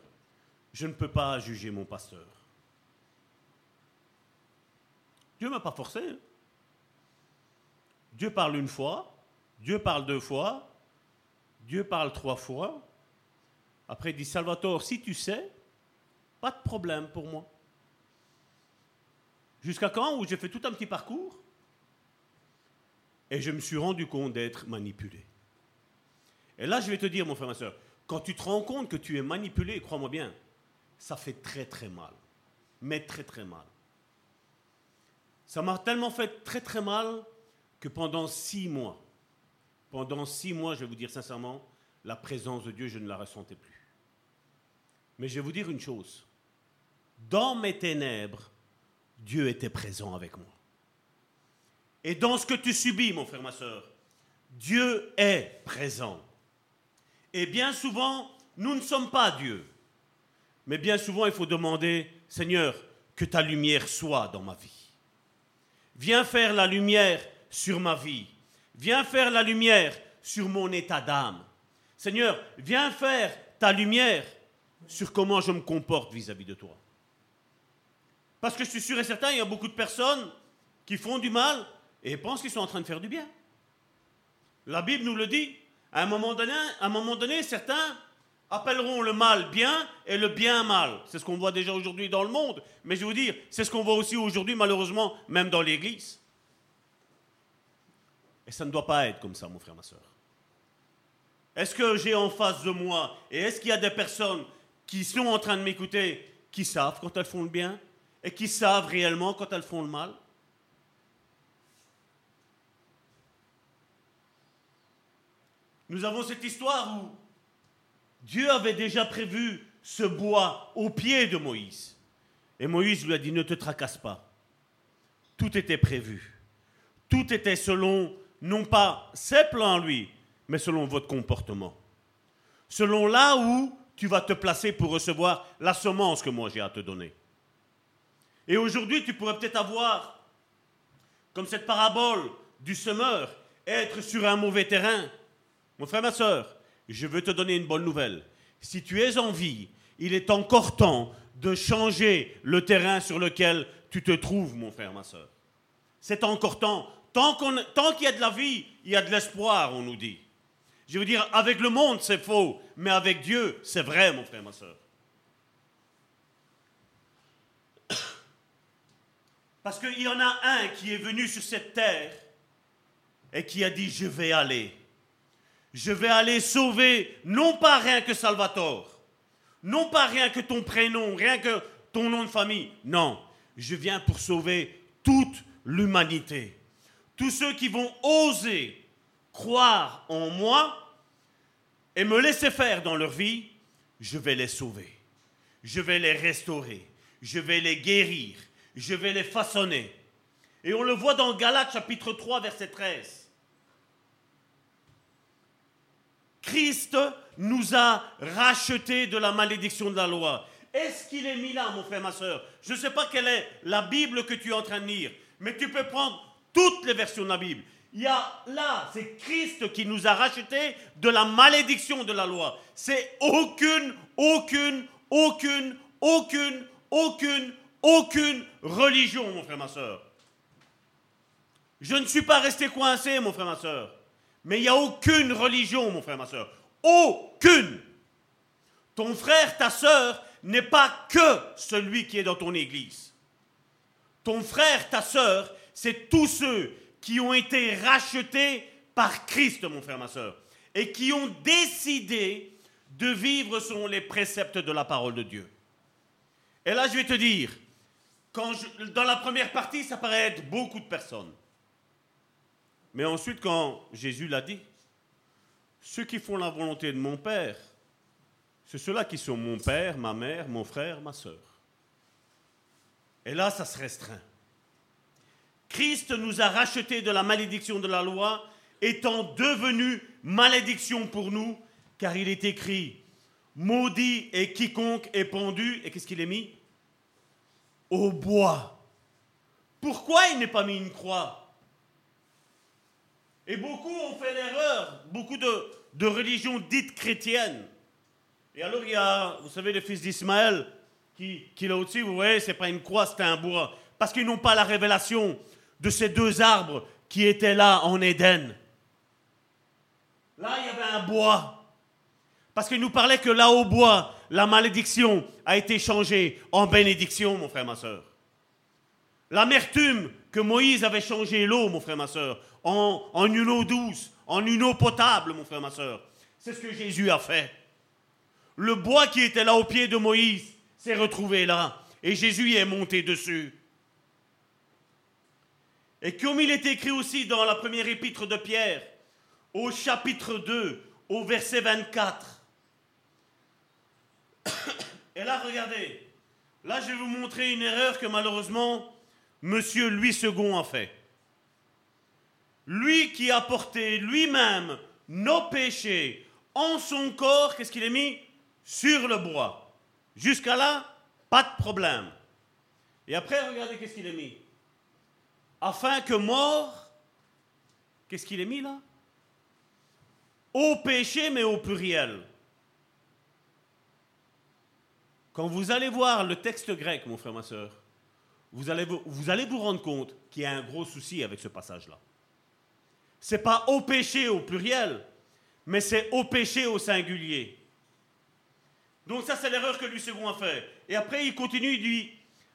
je ne peux pas juger mon pasteur. Dieu ne m'a pas forcé. Hein. Dieu parle une fois, Dieu parle deux fois, Dieu parle trois fois. Après, il dit, Salvatore, si tu sais, pas de problème pour moi. Jusqu'à quand Où j'ai fait tout un petit parcours et je me suis rendu compte d'être manipulé. Et là, je vais te dire, mon frère, ma soeur, quand tu te rends compte que tu es manipulé, crois-moi bien, ça fait très très mal. Mais très très mal. Ça m'a tellement fait très très mal que pendant six mois, pendant six mois, je vais vous dire sincèrement, la présence de Dieu, je ne la ressentais plus. Mais je vais vous dire une chose. Dans mes ténèbres, Dieu était présent avec moi. Et dans ce que tu subis, mon frère, ma soeur, Dieu est présent. Et bien souvent, nous ne sommes pas Dieu. Mais bien souvent, il faut demander, Seigneur, que ta lumière soit dans ma vie. Viens faire la lumière sur ma vie. Viens faire la lumière sur mon état d'âme. Seigneur, viens faire ta lumière sur comment je me comporte vis-à-vis de toi. Parce que je suis sûr et certain, il y a beaucoup de personnes qui font du mal et pensent qu'ils sont en train de faire du bien. La Bible nous le dit. À un moment donné, à un moment donné certains appelleront le mal bien et le bien mal. C'est ce qu'on voit déjà aujourd'hui dans le monde. Mais je vais vous dire, c'est ce qu'on voit aussi aujourd'hui, malheureusement, même dans l'Église. Et ça ne doit pas être comme ça, mon frère, ma soeur. Est-ce que j'ai en face de moi, et est-ce qu'il y a des personnes qui sont en train de m'écouter, qui savent quand elles font le bien, et qui savent réellement quand elles font le mal? Nous avons cette histoire où Dieu avait déjà prévu ce bois au pied de Moïse. Et Moïse lui a dit, ne te tracasse pas. Tout était prévu. Tout était selon, non pas ses plans lui, mais selon votre comportement. Selon là où tu vas te placer pour recevoir la semence que moi j'ai à te donner. Et aujourd'hui, tu pourrais peut-être avoir, comme cette parabole du semeur, être sur un mauvais terrain. Mon frère, ma soeur, je veux te donner une bonne nouvelle. Si tu es en vie, il est encore temps de changer le terrain sur lequel tu te trouves, mon frère, ma soeur. C'est encore temps. Tant qu'il y a de la vie, il y a de l'espoir, on nous dit. Je veux dire, avec le monde, c'est faux, mais avec Dieu, c'est vrai, mon frère, ma soeur. Parce qu'il y en a un qui est venu sur cette terre et qui a dit, je vais aller je vais aller sauver non pas rien que Salvatore, non pas rien que ton prénom, rien que ton nom de famille. Non, je viens pour sauver toute l'humanité. Tous ceux qui vont oser croire en moi et me laisser faire dans leur vie, je vais les sauver. Je vais les restaurer. Je vais les guérir. Je vais les façonner. Et on le voit dans Galates chapitre 3 verset 13. Christ nous a rachetés de la malédiction de la loi. Est-ce qu'il est mis là, mon frère, ma soeur Je ne sais pas quelle est la Bible que tu es en train de lire, mais tu peux prendre toutes les versions de la Bible. Il y a là, c'est Christ qui nous a rachetés de la malédiction de la loi. C'est aucune, aucune, aucune, aucune, aucune, aucune religion, mon frère, ma soeur. Je ne suis pas resté coincé, mon frère, ma soeur. Mais il n'y a aucune religion, mon frère, ma soeur. Aucune. Ton frère, ta soeur n'est pas que celui qui est dans ton église. Ton frère, ta soeur, c'est tous ceux qui ont été rachetés par Christ, mon frère, ma soeur, et qui ont décidé de vivre selon les préceptes de la parole de Dieu. Et là, je vais te dire, quand dans la première partie, ça paraît être beaucoup de personnes. Mais ensuite, quand Jésus l'a dit, ceux qui font la volonté de mon Père, c'est ceux-là qui sont mon Père, ma mère, mon frère, ma soeur. Et là, ça se restreint. Christ nous a rachetés de la malédiction de la loi, étant devenu malédiction pour nous, car il est écrit, maudit est quiconque est pendu, et qu'est-ce qu'il est mis? Au bois, Pourquoi il n'est pas mis une croix? Et beaucoup ont fait l'erreur, beaucoup de, de religions dites chrétiennes. Et alors il y a, vous savez, le fils d'Ismaël qui, qui là au-dessus, vous voyez, c'est pas une croix, c'est un bois. Parce qu'ils n'ont pas la révélation de ces deux arbres qui étaient là en Éden. Là, il y avait un bois. Parce qu'il nous parlait que là au bois, la malédiction a été changée en bénédiction, mon frère, ma soeur. L'amertume que Moïse avait changé l'eau, mon frère, ma soeur, en, une eau douce, en une eau potable, mon frère, ma soeur. C'est ce que Jésus a fait. Le bois qui était là au pied de Moïse s'est retrouvé là. Et Jésus est monté dessus. Et comme il est écrit aussi dans la première épître de Pierre, au chapitre 2, au verset 24. Et là, regardez, là je vais vous montrer une erreur que malheureusement Monsieur Louis II a fait. Lui qui a porté lui-même nos péchés en son corps, qu'est-ce qu'il a mis? Sur le bois. Jusqu'à là, pas de problème. Et après, regardez qu'est-ce qu'il a mis. Afin que mort, qu'est-ce qu'il a mis là? Au péché, mais au pluriel. Quand vous allez voir le texte grec, mon frère, ma soeur, vous allez vous, rendre compte qu'il y a un gros souci avec ce passage-là. C'est pas au péché au pluriel, mais c'est au péché au singulier. Donc ça, c'est l'erreur que Louis II a fait. Et après, il continue, il dit,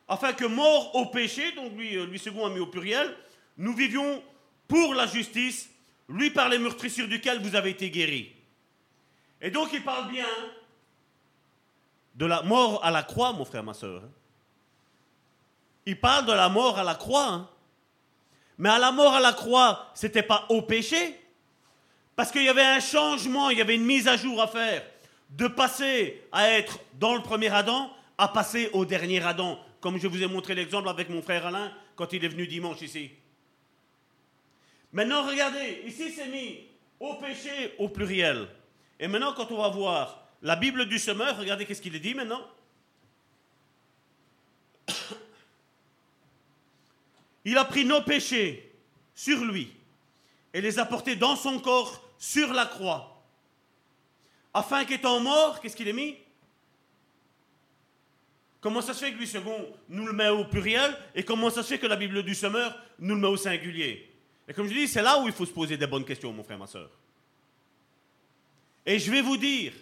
afin que mort au péché, donc lui, Louis II a mis au pluriel, nous vivions pour la justice, lui par les meurtrissures duquel vous avez été guéris. Et donc il parle bien de la mort à la croix, mon frère, ma soeur. Il parle de la mort à la croix. Hein. Mais à la mort à la croix, c'était pas au péché. Parce qu'il y avait un changement, il y avait une mise à jour à faire. De passer à être dans le premier Adam à passer au dernier Adam. Comme je vous ai montré l'exemple avec mon frère Alain quand il est venu dimanche ici. Maintenant, regardez, ici c'est mis au péché au pluriel. Et maintenant, quand on va voir la Bible du semeur, regardez qu'est-ce qu'il est dit maintenant. Il a pris nos péchés sur lui et les a portés dans son corps sur la croix. Afin qu'étant mort, qu'est-ce qu'il est mis? Comment ça se fait que lui second nous le met au pluriel et comment ça se fait que la Bible du semeur nous le met au singulier? Et comme je dis, c'est là où il faut se poser des bonnes questions, mon frère, ma soeur. Et je vais vous dire,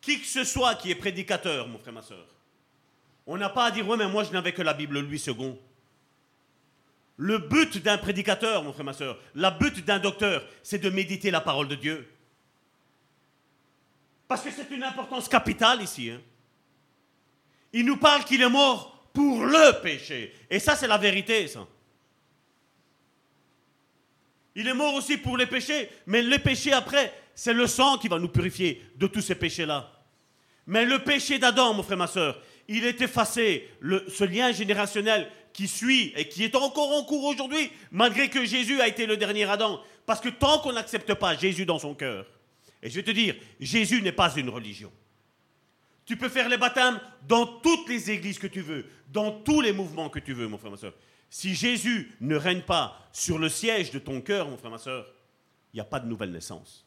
qui que ce soit qui est prédicateur, mon frère, ma soeur, on n'a pas à dire, ouais, mais moi je n'avais que la Bible Louis second. Le but d'un prédicateur, mon frère, ma soeur, la but d'un docteur, c'est de méditer la parole de Dieu. Parce que c'est une importance capitale ici. Hein. Il nous parle qu'il est mort pour le péché. Et ça, c'est la vérité, ça. Il est mort aussi pour les péchés, mais le péché après, c'est le sang qui va nous purifier de tous ces péchés-là. Mais le péché d'Adam, mon frère, ma soeur, il est effacé. ce lien générationnel qui suit et qui est encore en cours aujourd'hui, malgré que Jésus a été le dernier Adam. Parce que tant qu'on n'accepte pas Jésus dans son cœur, et je vais te dire, Jésus n'est pas une religion. Tu peux faire les baptêmes dans toutes les églises que tu veux, dans tous les mouvements que tu veux, mon frère, ma soeur. Si Jésus ne règne pas sur le siège de ton cœur, mon frère, ma soeur, il n'y a pas de nouvelle naissance.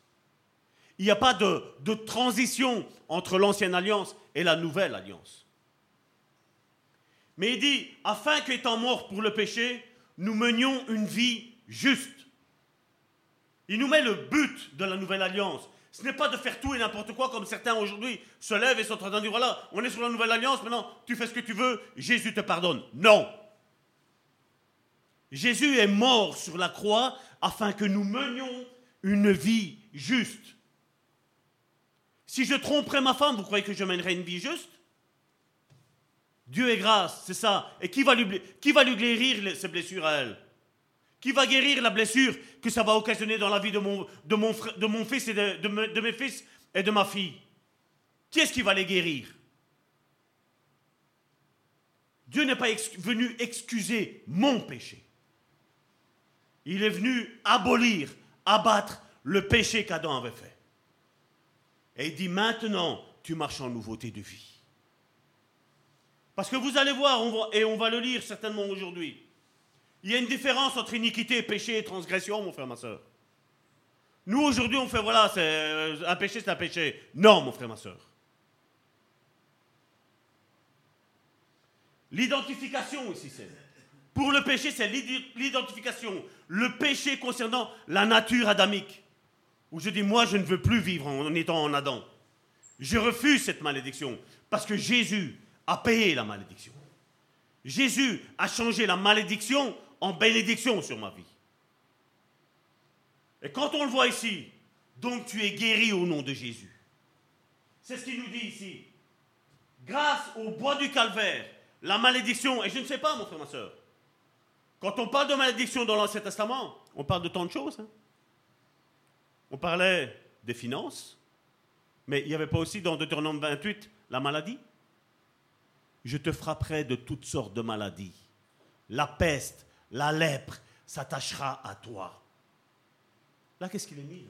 Il n'y a pas de, transition entre l'ancienne alliance et la nouvelle alliance. Mais il dit, afin qu'étant mort pour le péché, nous menions une vie juste. Il nous met le but de la nouvelle alliance. Ce n'est pas de faire tout et n'importe quoi comme certains aujourd'hui se lèvent et sont en train de dire, voilà, on est sur la nouvelle alliance, maintenant tu fais ce que tu veux, Jésus te pardonne. Non. Jésus est mort sur la croix afin que nous menions une vie juste. Si je tromperais ma femme, vous croyez que je mènerais une vie juste? Dieu est grâce, c'est ça. Et qui va lui, qui va lui guérir ses blessures à elle? Qui va guérir la blessure que ça va occasionner dans la vie de mon, fils et de, de, mes fils et de ma fille? Qui est-ce qui va les guérir? Dieu n'est pas venu excuser mon péché. Il est venu abolir, abattre le péché qu'Adam avait fait. Et il dit maintenant, tu marches en nouveauté de vie. Parce que vous allez voir, et on va le lire certainement aujourd'hui, Il y a une différence entre iniquité, péché et transgression, mon frère, ma soeur. Nous, aujourd'hui, on fait, voilà, euh, un péché, c'est un péché. Non, mon frère, ma soeur. L'identification aussi, c'est. Pour le péché, c'est l'identification. Le péché concernant la nature adamique. Où je dis, moi, je ne veux plus vivre en étant en Adam. Je refuse cette malédiction. Parce que Jésus a payé la malédiction. Jésus a changé la malédiction en bénédiction sur ma vie. Et quand on le voit ici, donc tu es guéri au nom de Jésus. C'est ce qu'il nous dit ici. Grâce au bois du calvaire, la malédiction, et je ne sais pas, mon frère, ma soeur, quand on parle de malédiction dans l'Ancien Testament, on parle de tant de choses. Hein. On parlait des finances, mais il n'y avait pas aussi dans Deutéronome 28 la maladie Je te frapperai de toutes sortes de maladies. La peste, la lèpre s'attachera à toi. Là, qu'est-ce qu'il est mis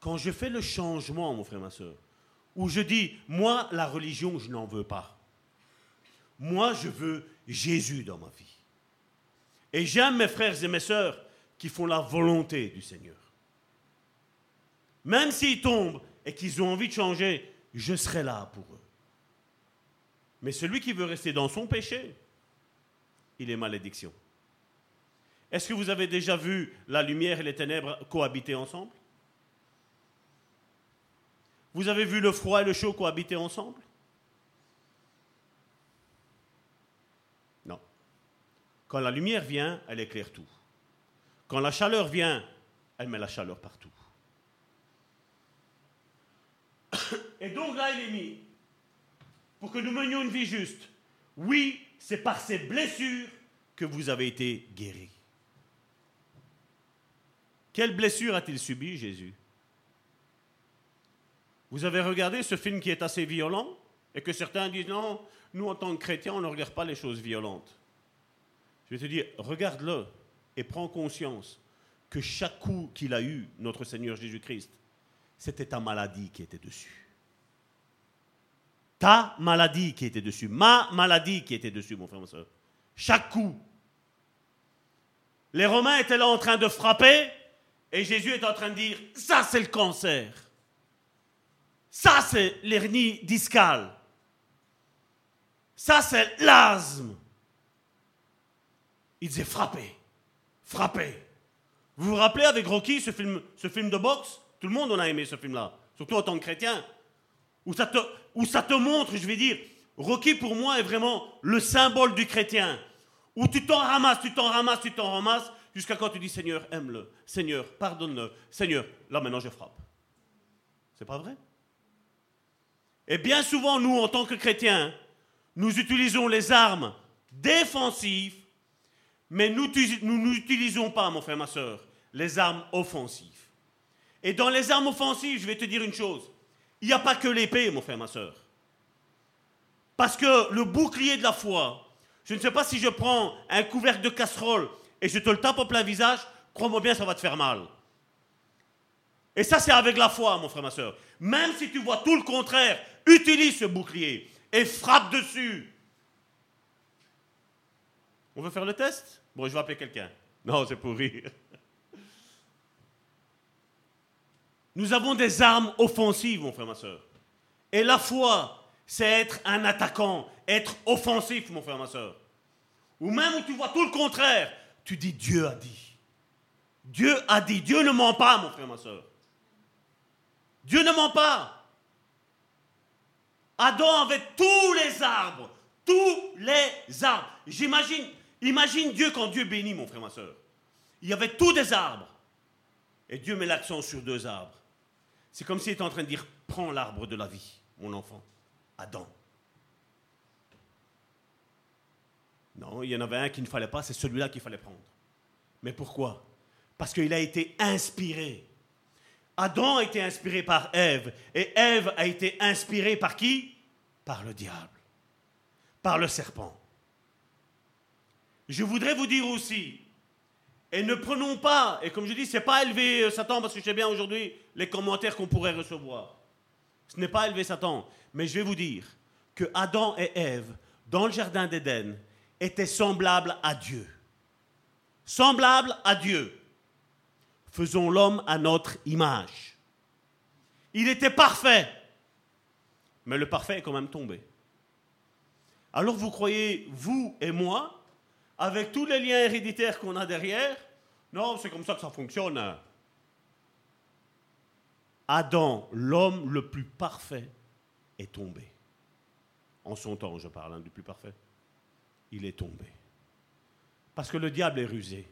Quand je fais le changement, mon frère, ma soeur, où je dis, moi, la religion, je n'en veux pas. Moi, je veux Jésus dans ma vie. Et j'aime mes frères et mes sœurs qui font la volonté du Seigneur. Même s'ils tombent et qu'ils ont envie de changer, je serai là pour eux. Mais celui qui veut rester dans son péché, il est malédiction. Est-ce que vous avez déjà vu la lumière et les ténèbres cohabiter ensemble? Vous avez vu le froid et le chaud cohabiter ensemble? Non. Quand la lumière vient, elle éclaire tout. Quand la chaleur vient, elle met la chaleur partout. Et donc là, il est mis pour que nous menions une vie juste. Oui, c'est par ces blessures que vous avez été guéris. Quelle blessure a-t-il subi, Jésus? Vous avez regardé ce film qui est assez violent et que certains disent non, nous en tant que chrétiens, on ne regarde pas les choses violentes. Je vais te dire, regarde-le et prends conscience que chaque coup qu'il a eu, notre Seigneur Jésus-Christ, c'était ta maladie qui était dessus. Ta maladie qui était dessus. Ma maladie qui était dessus, mon frère, ma soeur. Chaque coup. Les Romains étaient là en train de frapper et Jésus est en train de dire, ça c'est le cancer. Ça c'est l'hernie discale. Ça c'est l'asthme. Il disait frapper, frapper. Vous vous rappelez avec Rocky ce film, ce film de boxe? Tout le monde en a aimé ce film-là, surtout en tant que chrétien. Où ça, te, montre, je vais dire, Rocky pour moi est vraiment le symbole du chrétien. Où tu t'en ramasses, tu t'en ramasses, tu t'en ramasses, Jusqu'à quand tu dis Seigneur, aime-le. Seigneur, pardonne-le. Seigneur, là maintenant je frappe. C'est pas vrai? Et bien souvent, nous, en tant que chrétiens, nous utilisons les armes défensives, mais nous n'utilisons pas, mon frère, ma soeur, les armes offensives. Et dans les armes offensives, je vais te dire une chose. Il n'y a pas que l'épée, mon frère, ma soeur. Parce que le bouclier de la foi, je ne sais pas si je prends un couvercle de casserole et je te le tape au plein visage, crois-moi bien, ça va te faire mal. Et ça, c'est avec la foi, mon frère, ma soeur. Même si tu vois tout le contraire, utilise ce bouclier et frappe dessus. On veut faire le test? Bon, je vais appeler quelqu'un. Non, c'est pour rire. Nous avons des armes offensives, mon frère, ma soeur. Et la foi, c'est être un attaquant, être offensif, mon frère, ma soeur. Ou même où tu vois tout le contraire, tu dis Dieu a dit. Dieu a dit. Dieu ne ment pas, mon frère, ma soeur. Dieu ne ment pas. Adam avait tous les arbres. Tous les arbres. J'imagine, imagine Dieu quand Dieu bénit, mon frère, ma soeur. Il y avait tous des arbres. Et Dieu met l'accent sur deux arbres. C'est comme s'il était en train de dire Prends l'arbre de la vie, mon enfant. Adam. Non, il y en avait un qu'il ne fallait pas, c'est celui-là qu'il fallait prendre. Mais pourquoi? Parce qu'il a été inspiré. Adam a été inspiré par Ève. Et Ève a été inspirée par qui? Par le diable. Par le serpent. Je voudrais vous dire aussi, et ne prenons pas, et comme je dis, ce n'est pas élever Satan, parce que je sais bien aujourd'hui les commentaires qu'on pourrait recevoir. Ce n'est pas élever Satan. Mais je vais vous dire que Adam et Ève, dans le jardin d'Éden, était semblable à Dieu. Semblable à Dieu. Faisons l'homme à notre image. Il était parfait, mais le parfait est quand même tombé. Alors vous croyez, vous et moi, avec tous les liens héréditaires qu'on a derrière, non, c'est comme ça que ça fonctionne. Adam, l'homme le plus parfait, est tombé. En son temps, je parle, hein, du plus parfait. Il est tombé. Parce que le diable est rusé.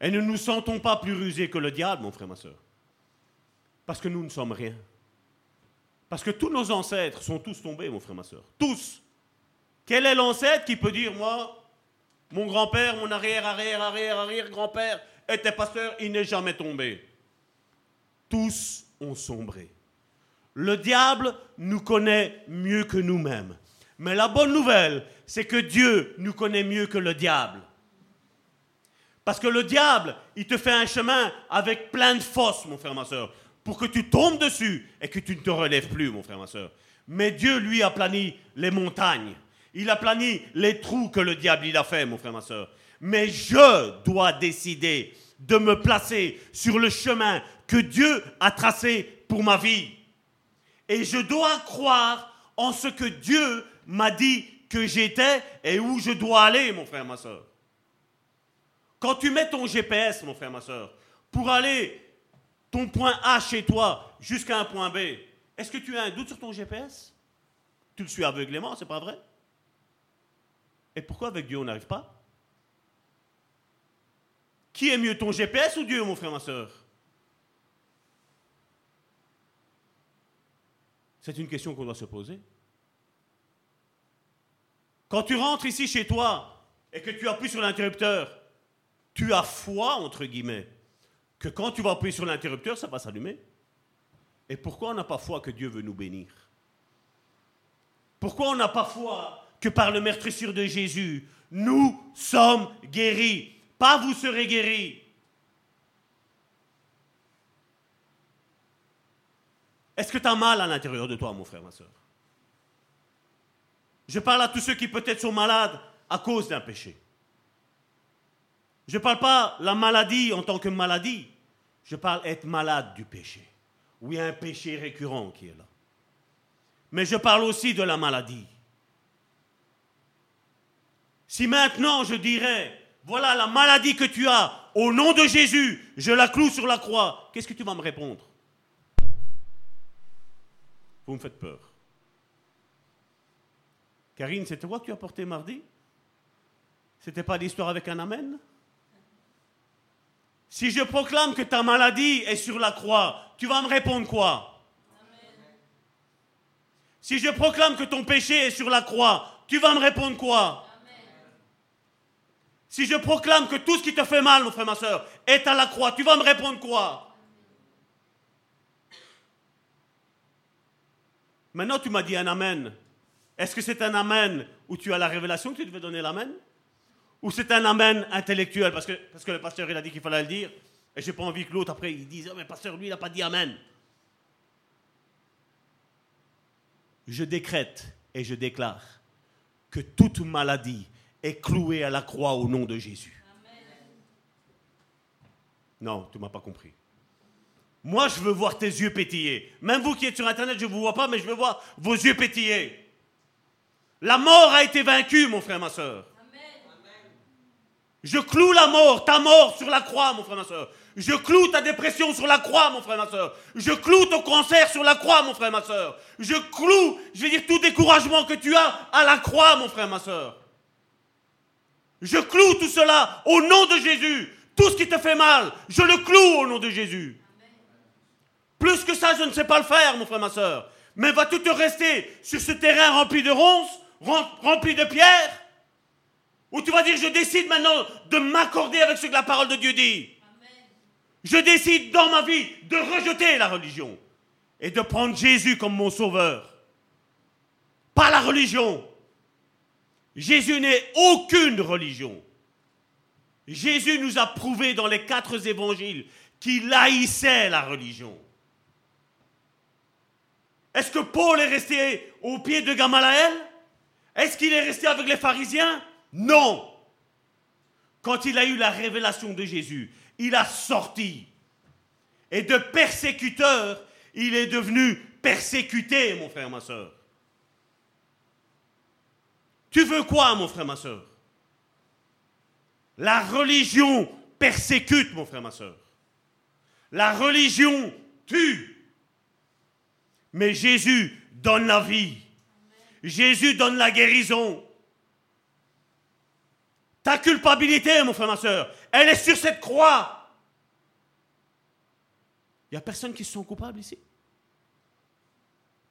Et ne nous sentons pas plus rusés que le diable, mon frère, ma soeur. Parce que nous ne sommes rien. Parce que tous nos ancêtres sont tous tombés, mon frère, ma soeur. Tous. Quel est l'ancêtre qui peut dire, moi, mon grand-père, mon arrière, arrière, arrière, arrière grand-père était pasteur, il n'est jamais tombé. Tous ont sombré. Le diable nous connaît mieux que nous-mêmes. Mais la bonne nouvelle, c'est que Dieu nous connaît mieux que le diable. Parce que le diable, il te fait un chemin avec plein de fosses, mon frère, ma soeur, pour que tu tombes dessus et que tu ne te relèves plus, mon frère, ma soeur. Mais Dieu, lui, a plani les montagnes. Il a plani les trous que le diable il a fait, mon frère, ma soeur. Mais je dois décider de me placer sur le chemin que Dieu a tracé pour ma vie. Et je dois croire en ce que Dieu m'a dit que j'étais et où je dois aller, mon frère, ma soeur. Quand tu mets ton GPS, mon frère, ma soeur, pour aller ton point A chez toi jusqu'à un point B, est-ce que tu as un doute sur ton GPS Tu le suis aveuglément, c'est pas vrai? Et pourquoi avec Dieu on n'arrive pas? Qui est mieux, ton GPS ou Dieu, mon frère, ma soeur C'est une question qu'on doit se poser. Quand tu rentres ici chez toi et que tu appuies sur l'interrupteur, tu as foi, entre guillemets, que quand tu vas appuyer sur l'interrupteur, ça va s'allumer. Et pourquoi on n'a pas foi que Dieu veut nous bénir? Pourquoi on n'a pas foi par le meurtrissure de Jésus, nous sommes guéris. Pas vous serez guéris. Est-ce que tu as mal à l'intérieur de toi, mon frère, ma soeur? Je parle à tous ceux qui peut-être sont malades à cause d'un péché. Je ne parle pas la maladie en tant que maladie. Je parle être malade du péché. Oui, un péché récurrent qui est là. Mais je parle aussi de la maladie. Si maintenant je dirais, voilà la maladie que tu as, au nom de Jésus, je la cloue sur la croix, qu'est-ce que tu vas me répondre? Vous me faites peur. Karine, c'était quoi que tu as porté mardi? C'était pas l'histoire avec un Amen? Si je proclame que ta maladie est sur la croix, tu vas me répondre quoi? Si je proclame que ton péché est sur la croix, tu vas me répondre quoi? Si je proclame que tout ce qui te fait mal, mon frère, ma soeur, est à la croix, tu vas me répondre quoi? Maintenant, tu m'as dit un Amen. Est-ce que c'est un Amen où tu as la révélation que tu devais donner l'Amen? Ou c'est un Amen intellectuel? Parce que, le pasteur, il a dit qu'il fallait le dire. Et j'ai pas envie que l'autre, après, il dise, oh, mais pasteur, lui, il n'a pas dit Amen. Je décrète et je déclare que toute maladie, est cloué à la croix au nom de Jésus. Non, tu m'as pas compris. Moi, je veux voir tes yeux pétiller. Même vous qui êtes sur Internet, je ne vous vois pas, mais je veux voir vos yeux pétiller. La mort a été vaincue, mon frère, ma soeur. Je cloue la mort, ta mort sur la croix, mon frère, ma soeur. Je cloue ta dépression sur la croix, mon frère, ma soeur. Je cloue ton cancer sur la croix, mon frère, ma soeur. Je cloue, je vais dire, tout découragement que tu as à la croix, mon frère, ma soeur. Je cloue tout cela au nom de Jésus. Tout ce qui te fait mal, je le cloue au nom de Jésus. Plus que ça, je ne sais pas le faire, mon frère, ma soeur. Mais vas-tu te rester sur ce terrain rempli de ronces, rempli de pierres Ou tu vas dire, je décide maintenant de m'accorder avec ce que la parole de Dieu dit Je décide dans ma vie de rejeter la religion et de prendre Jésus comme mon sauveur. Pas la religion, Jésus n'est aucune religion. Jésus nous a prouvé dans les quatre évangiles qu'il haïssait la religion. Est-ce que Paul est resté au pied de Gamalaël Est-ce qu'il est resté avec les pharisiens? Non. Quand il a eu la révélation de Jésus, il a sorti. Et de persécuteur, il est devenu persécuté, mon frère, ma soeur. Tu veux quoi, mon frère, ma soeur? La religion persécute, mon frère, ma soeur. La religion tue. Mais Jésus donne la vie. Jésus donne la guérison. Ta culpabilité, mon frère, ma soeur, elle est sur cette croix. Il n'y a personne qui se sent coupable ici?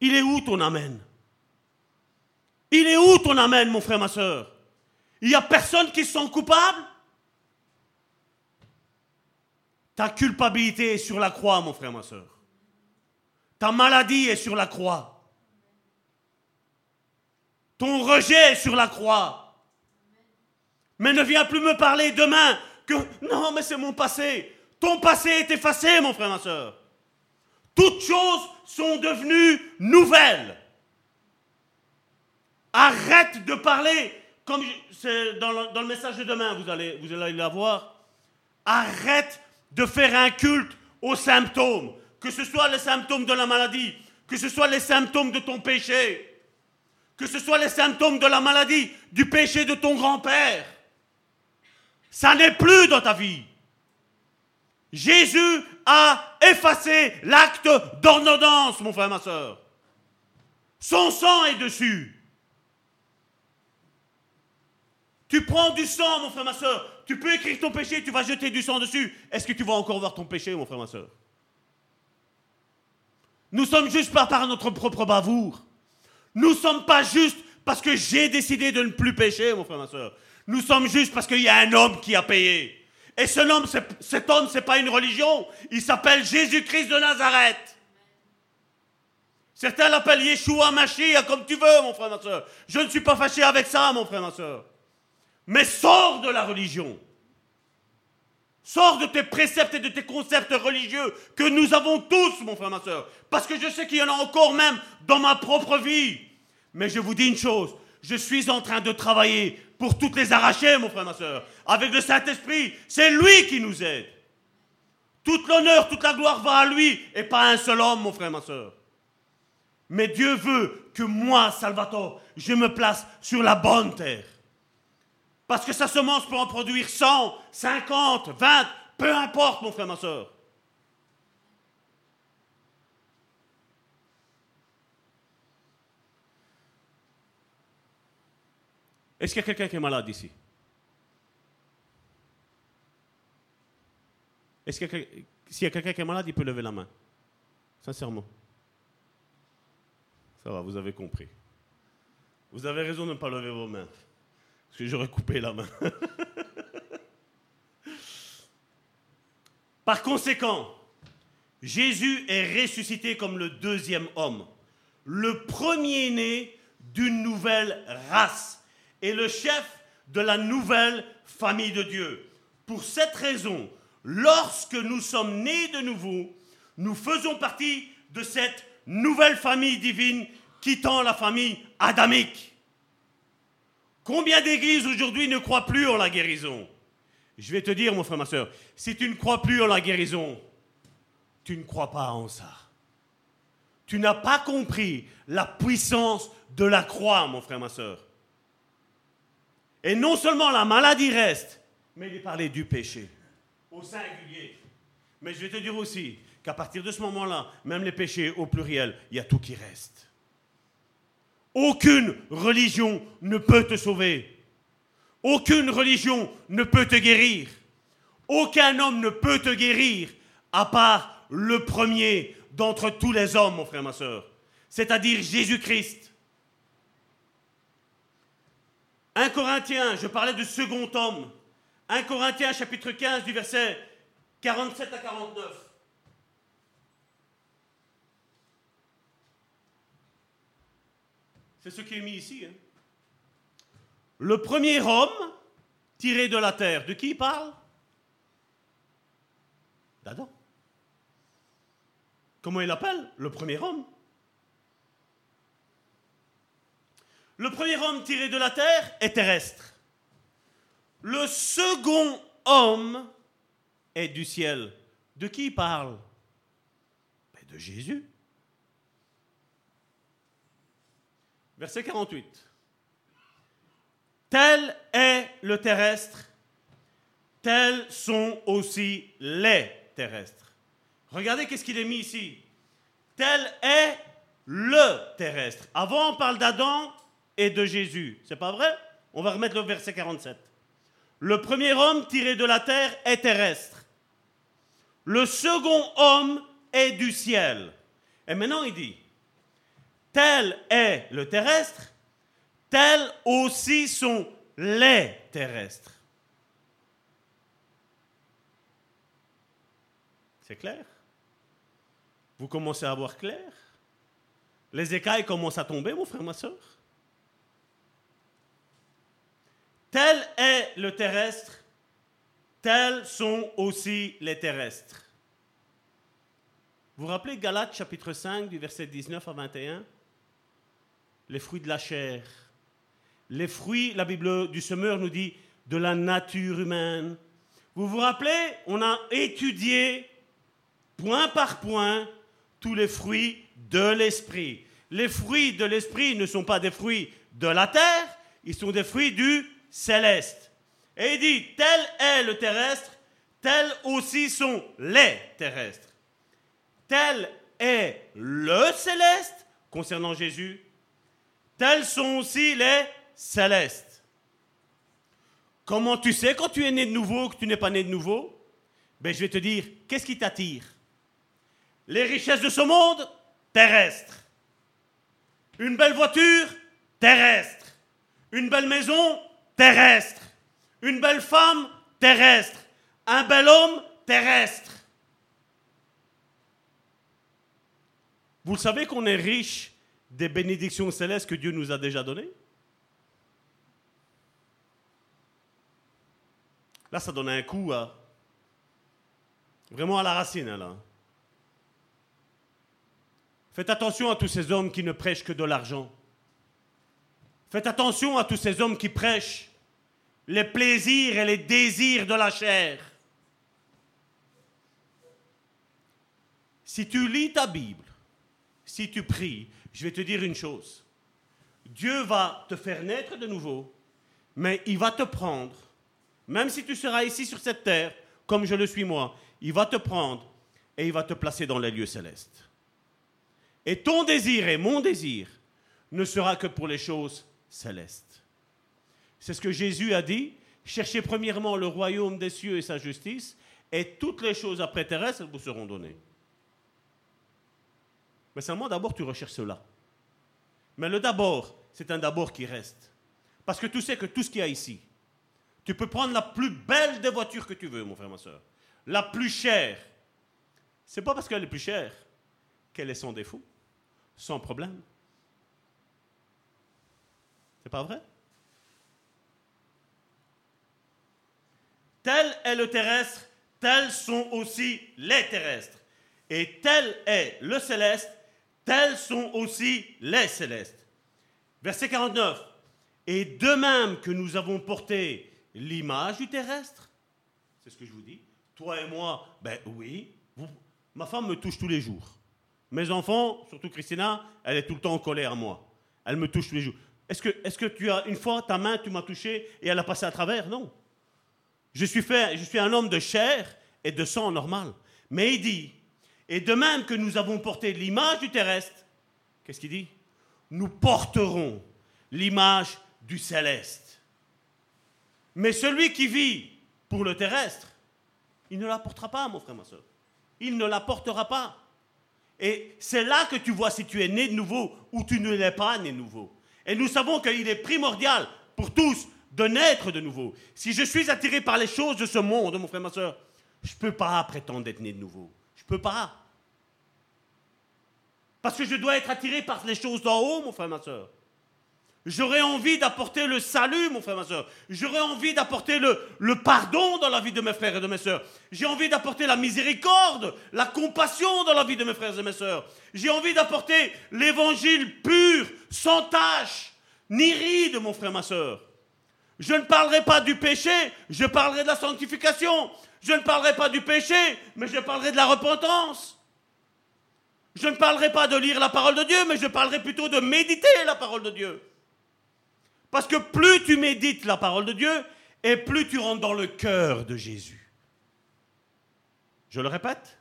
Il est où ton amène Il est où ton amène, mon frère, ma soeur? Il n'y a personne qui se sent coupable? Ta culpabilité est sur la croix, mon frère, ma soeur. Ta maladie est sur la croix. Ton rejet est sur la croix. Mais ne viens plus me parler demain que non, mais c'est mon passé. Ton passé est effacé, mon frère, ma soeur. Toutes choses sont devenues nouvelles. Arrête de parler comme dans, le, message de demain, vous allez, vous allez l'avoir. Arrête de faire un culte aux symptômes, que ce soit les symptômes de la maladie, que ce soit les symptômes de ton péché, que ce soit les symptômes de la maladie, du péché de ton grand-père. Ça n'est plus dans ta vie. Jésus a effacé l'acte d'ordonnance, mon frère, ma soeur. Son sang est dessus. Tu prends du sang, mon frère, ma soeur. Tu peux écrire ton péché, tu vas jeter du sang dessus. Est-ce que tu vas encore voir ton péché, mon frère, ma soeur? Nous sommes juste pas par notre propre bavoure. Nous sommes pas juste parce que j'ai décidé de ne plus pécher, mon frère, ma soeur. Nous sommes juste parce qu'il y a un homme qui a payé. Et homme, cet homme, ce n'est pas une religion. Il s'appelle Jésus-Christ de Nazareth. Certains l'appellent Yeshua Mashiach, comme tu veux, mon frère, ma soeur. Je ne suis pas fâché avec ça, mon frère, ma soeur. Mais sors de la religion. Sors de tes préceptes et de tes concepts religieux que nous avons tous, mon frère, ma soeur. Parce que je sais qu'il y en a encore même dans ma propre vie. Mais je vous dis une chose, je suis en train de travailler pour toutes les arracher, mon frère, ma soeur. Avec le Saint-Esprit, c'est lui qui nous aide. Toute l'honneur, toute la gloire va à lui et pas à un seul homme, mon frère, ma soeur. Mais Dieu veut que moi, Salvatore, je me place sur la bonne terre. Parce que sa semence peut en produire 100, 50, 20, peu importe, mon frère, ma soeur. Est-ce qu'il y a quelqu'un qui est malade ici? Est-ce qu'il y a quelqu'un qui est malade, il peut lever la main Sincèrement. Ça va, vous avez compris. Vous avez raison de ne pas lever vos mains. Parce j'aurais coupé la main. Par conséquent, Jésus est ressuscité comme le deuxième homme, le premier-né d'une nouvelle race et le chef de la nouvelle famille de Dieu. Pour cette raison, lorsque nous sommes nés de nouveau, nous faisons partie de cette nouvelle famille divine quittant la famille adamique. Combien d'églises aujourd'hui ne croient plus en la guérison? Je vais te dire, mon frère, ma soeur, si tu ne crois plus en la guérison, tu ne crois pas en ça. Tu n'as pas compris la puissance de la croix, mon frère, ma soeur. Et non seulement la maladie reste, mais il est parlé du péché, au singulier. Mais je vais te dire aussi qu'à partir de ce moment-là, même les péchés au pluriel, il y a tout qui reste. Aucune religion ne peut te sauver. Aucune religion ne peut te guérir. Aucun homme ne peut te guérir à part le premier d'entre tous les hommes, mon frère, ma soeur, c'est-à-dire Jésus-Christ. 1 Corinthiens, je parlais du second homme. 1 Corinthiens chapitre 15 du verset 47 à 49. C'est ce qui est mis ici. Hein. Le premier homme tiré de la terre, de qui il parle? D'Adam. Comment il l'appelle? Le premier homme. Le premier homme tiré de la terre est terrestre. Le second homme est du ciel. De qui il parle? Ben, De Jésus. Verset 48. Tel est le terrestre, tels sont aussi les terrestres. Regardez qu'est-ce qu'il est mis ici. Tel est le terrestre. Avant, on parle d'Adam et de Jésus. C'est pas vrai? On va remettre le verset 47. Le premier homme tiré de la terre est terrestre. Le second homme est du ciel. Et maintenant, il dit, tel est le terrestre, tels aussi sont les terrestres. C'est clair? Vous commencez à voir clair? Les écailles commencent à tomber, mon frère, ma soeur? Tel est le terrestre, tels sont aussi les terrestres. Vous rappelez Galates chapitre 5 du verset 19 à 21 Les fruits de la chair. Les fruits, la Bible du semeur nous dit, de la nature humaine. Vous vous rappelez On a étudié point par point tous les fruits de l'esprit. Les fruits de l'esprit ne sont pas des fruits de la terre, ils sont des fruits du céleste. Et il dit, tel est le terrestre, tels aussi sont les terrestres. Tel est le céleste concernant Jésus, tels sont aussi les célestes. Comment tu sais quand tu es né de nouveau que tu n'es pas né de nouveau? Ben, Je vais te dire, qu'est-ce qui t'attire? Les richesses de ce monde Terrestres. Une belle voiture Terrestre. Une belle maison Terrestre. Une belle femme Terrestre. Un bel homme Terrestre. Vous le savez qu'on est riche des bénédictions célestes que Dieu nous a déjà données Là, ça donne un coup à, vraiment à la racine. Là. Faites attention à tous ces hommes qui ne prêchent que de l'argent. Faites attention à tous ces hommes qui prêchent les plaisirs et les désirs de la chair. Si tu lis ta Bible, si tu pries, je vais te dire une chose. Dieu va te faire naître de nouveau, mais il va te prendre, même si tu seras ici sur cette terre, comme je le suis moi, il va te prendre et il va te placer dans les lieux célestes. Et ton désir et mon désir ne sera que pour les choses célestes. C'est ce que Jésus a dit. Cherchez premièrement le royaume des cieux et sa justice, et toutes les choses après terrestres vous seront données. Mais seulement d'abord tu recherches cela. Mais le d'abord, c'est un d'abord qui reste. Parce que tu sais que tout ce qu'il y a ici, tu peux prendre la plus belle des voitures que tu veux, mon frère, ma soeur. La plus chère. C'est pas parce qu'elle est plus chère qu'elle est sans défaut, sans problème. C'est pas vrai? Tel est le terrestre, tels sont aussi les terrestres. Et tel est le céleste, tels sont aussi les célestes. Verset 49. Et de même que nous avons porté l'image du terrestre, c'est ce que je vous dis, toi et moi, ben oui, ma femme me touche tous les jours. Mes enfants, surtout Christina, elle est tout le temps en colère à moi. Elle me touche tous les jours. Est-ce que, est que tu as, une fois, ta main, tu m'as touché et elle a passé à travers? Non. Je suis, fait, je suis un homme de chair et de sang normal. Mais il dit, et de même que nous avons porté l'image du terrestre, qu'est-ce qu'il dit? Nous porterons l'image du céleste. Mais celui qui vit pour le terrestre, il ne la portera pas, mon frère, ma soeur. Il ne la portera pas. Et c'est là que tu vois si tu es né de nouveau ou tu ne l'es pas né de nouveau. Et nous savons qu'il est primordial pour tous de naître de nouveau. Si je suis attiré par les choses de ce monde, mon frère, ma soeur, je ne peux pas prétendre d'être né de nouveau. Je peux pas. Parce que je dois être attiré par les choses d'en haut, mon frère, ma soeur. J'aurais envie d'apporter le salut, mon frère, ma soeur. J'aurais envie d'apporter le, pardon dans la vie de mes frères et de mes soeurs. J'ai envie d'apporter la miséricorde, la compassion dans la vie de mes frères et mes soeurs. J'ai envie d'apporter l'évangile pur, sans tâche, ni ride, mon frère, ma soeur. Je ne parlerai pas du péché, je parlerai de la sanctification. Je ne parlerai pas du péché, mais je parlerai de la repentance. Je ne parlerai pas de lire la parole de Dieu, mais je parlerai plutôt de méditer la parole de Dieu. Parce que plus tu médites la parole de Dieu, et plus tu rentres dans le cœur de Jésus. Je le répète,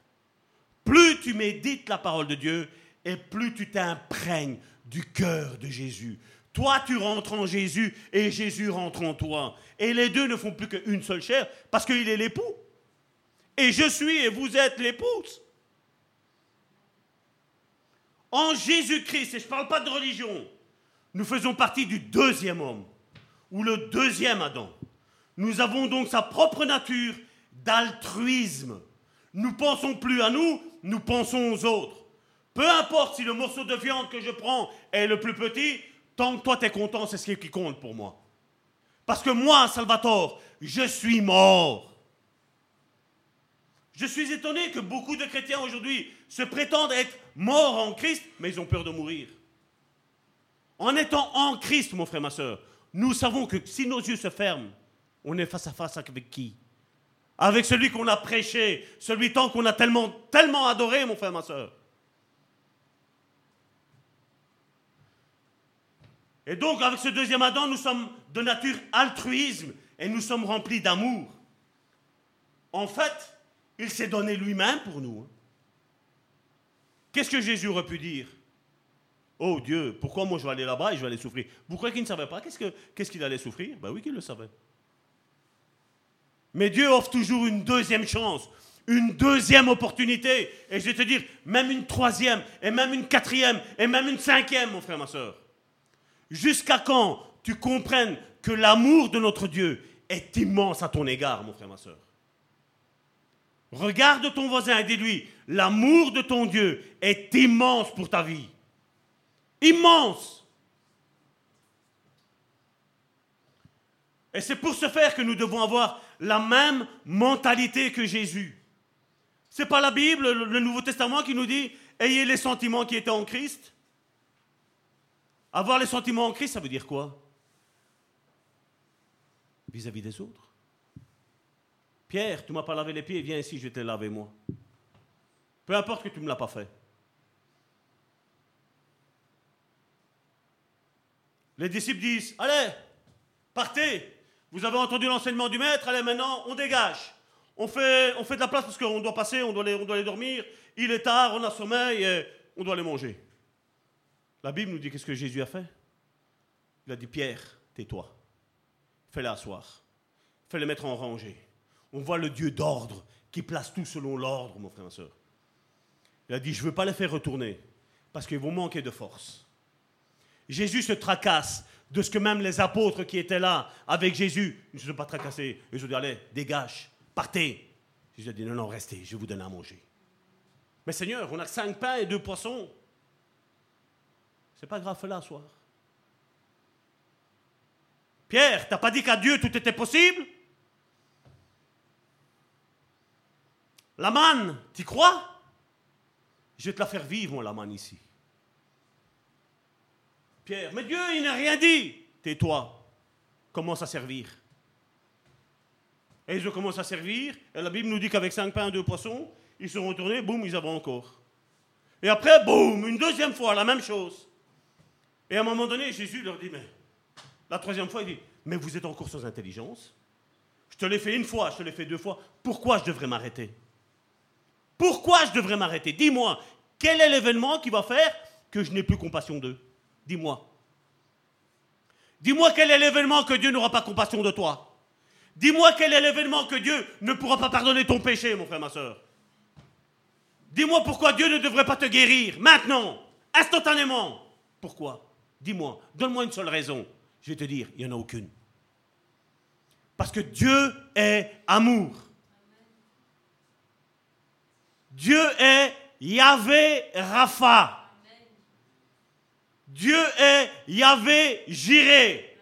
plus tu médites la parole de Dieu, et plus tu t'imprègnes du cœur de Jésus. Toi, tu rentres en Jésus et Jésus rentre en toi. Et les deux ne font plus qu'une seule chair parce qu'il est l'époux. Et je suis et vous êtes l'épouse. En Jésus-Christ, et je ne parle pas de religion, nous faisons partie du deuxième homme, ou le deuxième Adam. Nous avons donc sa propre nature d'altruisme. Nous pensons plus à nous, nous pensons aux autres. Peu importe si le morceau de viande que je prends est le plus petit, tant que toi tu es content, c'est ce qui compte pour moi. Parce que moi, Salvatore, je suis mort. Je suis étonné que beaucoup de chrétiens aujourd'hui se prétendent être morts en Christ, mais ils ont peur de mourir. En étant en Christ, mon frère, ma soeur, nous savons que si nos yeux se ferment, on est face à face avec qui? Avec celui qu'on a prêché, celui tant qu'on a tellement, tellement adoré, mon frère, ma soeur. Et donc, avec ce deuxième Adam, nous sommes de nature altruisme et nous sommes remplis d'amour. En fait, il s'est donné lui-même pour nous. Hein. Qu'est-ce que Jésus aurait pu dire? Oh Dieu, pourquoi moi je vais aller là-bas et je vais aller souffrir? Vous croyez qu'il ne savait pas? Qu'est-ce qu'il allait souffrir? Ben oui qu'il le savait. Mais Dieu offre toujours une deuxième chance, une deuxième opportunité. Et je vais te dire, même une troisième, et même une quatrième, et même une cinquième, mon frère, ma soeur. Jusqu'à quand tu comprennes que l'amour de notre Dieu est immense à ton égard, mon frère, ma soeur? Regarde ton voisin et dis-lui, l'amour de ton Dieu est immense pour ta vie. Immense. Et c'est pour ce faire que nous devons avoir la même mentalité que Jésus. Ce n'est pas la Bible, le Nouveau Testament qui nous dit ayez les sentiments qui étaient en Christ. Avoir les sentiments en Christ, ça veut dire quoi? Vis-à-vis des autres. Pierre, tu m'as pas lavé les pieds, viens ici, je vais te laver moi. Peu importe que tu ne me l'as pas fait. Les disciples disent, allez, partez, vous avez entendu l'enseignement du maître, allez maintenant, on dégage. On fait, de la place parce qu'on doit passer, on doit, aller, on doit aller dormir. Il est tard, on a sommeil, on doit aller manger. La Bible nous dit qu'est-ce que Jésus a fait? Il a dit Pierre, tais-toi. Fais-le asseoir. Fais-le mettre en rangée. On voit le Dieu d'ordre qui place tout selon l'ordre, mon frère et soeur. Il a dit Je ne veux pas les faire retourner parce qu'ils vont manquer de force. Jésus se tracasse de ce que même les apôtres qui étaient là avec Jésus ne se sont pas tracassés. Ils ont dit Allez, dégage, partez. Jésus a dit Non, non, restez, je vais vous donner à manger. Mais Seigneur, on a cinq pains et deux poissons. C'est pas grave, là, soir. Pierre, t'as pas dit qu'à Dieu tout était possible? La manne, tu crois? Je vais te la faire vivre, moi, la ici. Pierre, mais Dieu, il n'a rien dit. Tais-toi. Commence à servir. Et ils ont commencé à servir. Et la Bible nous dit qu'avec cinq pains et deux poissons, ils sont retournés, boum, ils avaient encore. Et après, boum, une deuxième fois, la même chose. Et à un moment donné, Jésus leur dit, mais la troisième fois, il dit, mais vous êtes encore sans intelligence? Je te l'ai fait une fois, je te l'ai fait deux fois. Pourquoi je devrais m'arrêter? Pourquoi je devrais m'arrêter? Dis-moi, quel est l'événement qui va faire que je n'ai plus compassion d'eux? Dis-moi. Dis-moi quel est l'événement que Dieu n'aura pas compassion de toi? Dis-moi quel est l'événement que Dieu ne pourra pas pardonner ton péché, mon frère, ma soeur. Dis-moi pourquoi Dieu ne devrait pas te guérir maintenant, instantanément. Pourquoi? Dis-moi, donne-moi une seule raison. Je vais te dire, il n'y en a aucune. Parce que Dieu est amour. Dieu est Yahvé Rapha. Dieu est Yahvé Jiré.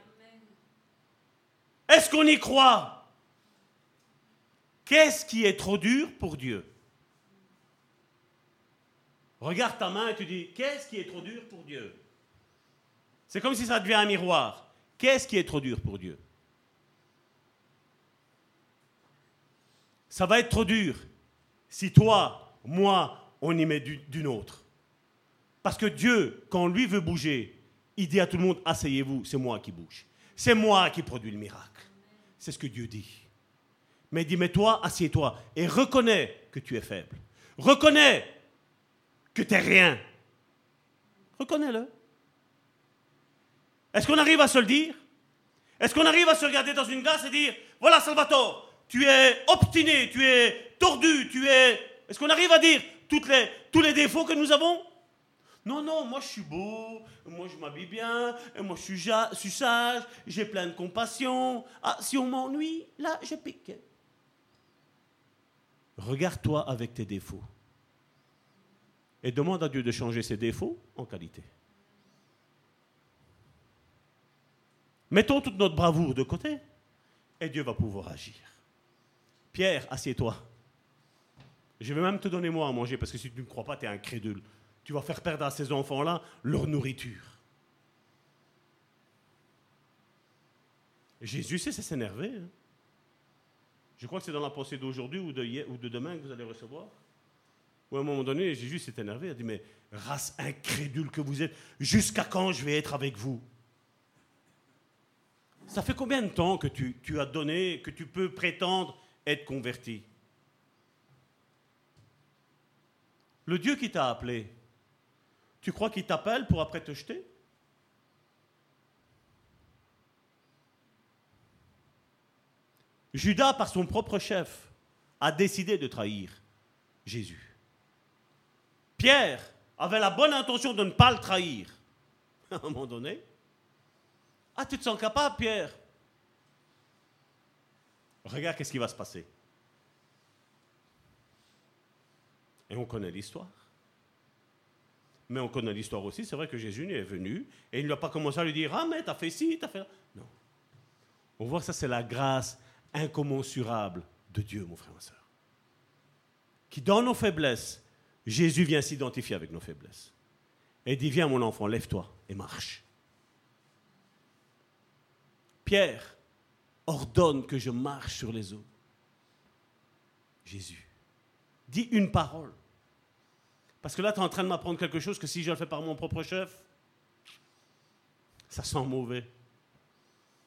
Est-ce qu'on y croit? Qu'est-ce qui est trop dur pour Dieu? Regarde ta main et tu dis, qu'est-ce qui est trop dur pour Dieu? C'est comme si ça devient un miroir. Qu'est-ce qui est trop dur pour Dieu? Ça va être trop dur si toi, moi, on y met d'une autre. Parce que Dieu, quand lui veut bouger, il dit à tout le monde, asseyez-vous, c'est moi qui bouge. C'est moi qui produis le miracle. C'est ce que Dieu dit. Mais il dit, mais toi, assieds-toi et reconnais que tu es faible. Reconnais que tu n'es rien. Reconnais-le. Est-ce qu'on arrive à se le dire? Est-ce qu'on arrive à se regarder dans une glace et dire, voilà Salvatore, tu es obstiné, tu es tordu, tu es... Est-ce qu'on arrive à dire les, tous les défauts que nous avons? Non, non, moi je suis beau, moi je m'habille bien, moi je suis, je suis sage, j'ai plein de compassion. Ah, si on m'ennuie, là je pique. Regarde-toi avec tes défauts et demande à Dieu de changer ses défauts en qualité. Mettons toute notre bravoure de côté et Dieu va pouvoir agir. Pierre, assieds-toi. Je vais même te donner moi à manger parce que si tu ne crois pas, tu es incrédule tu vas faire perdre à ces enfants-là leur nourriture. Jésus sait s'énerver. Hein. Je crois que c'est dans la pensée d'aujourd'hui ou de, ou de demain que vous allez recevoir. Ou à un moment donné, Jésus s'est énervé. Il a dit Mais race incrédule que vous êtes, jusqu'à quand je vais être avec vous? Ça fait combien de temps que tu as donné, que tu peux prétendre être converti? Le Dieu qui t'a appelé, tu crois qu'il t'appelle pour après te jeter? Judas, par son propre chef, a décidé de trahir Jésus. Pierre avait la bonne intention de ne pas le trahir. À un moment donné, ah, tu te sens capable, Pierre? Regarde qu'est-ce qui va se passer. Et on connaît l'histoire mais on connaît l'histoire aussi. C'est vrai que Jésus est venu et il n'a pas commencé à lui dire Ah, mais t'as fait ci, t'as fait là. Non. On voit ça, c'est la grâce incommensurable de Dieu, mon frère, ma soeur. Qui, dans nos faiblesses, Jésus vient s'identifier avec nos faiblesses. Et dit Viens, mon enfant, lève-toi et marche. Pierre ordonne que je marche sur les eaux. Jésus dit une parole. Parce que là, tu es en train de m'apprendre quelque chose que si je le fais par mon propre chef, ça sent mauvais.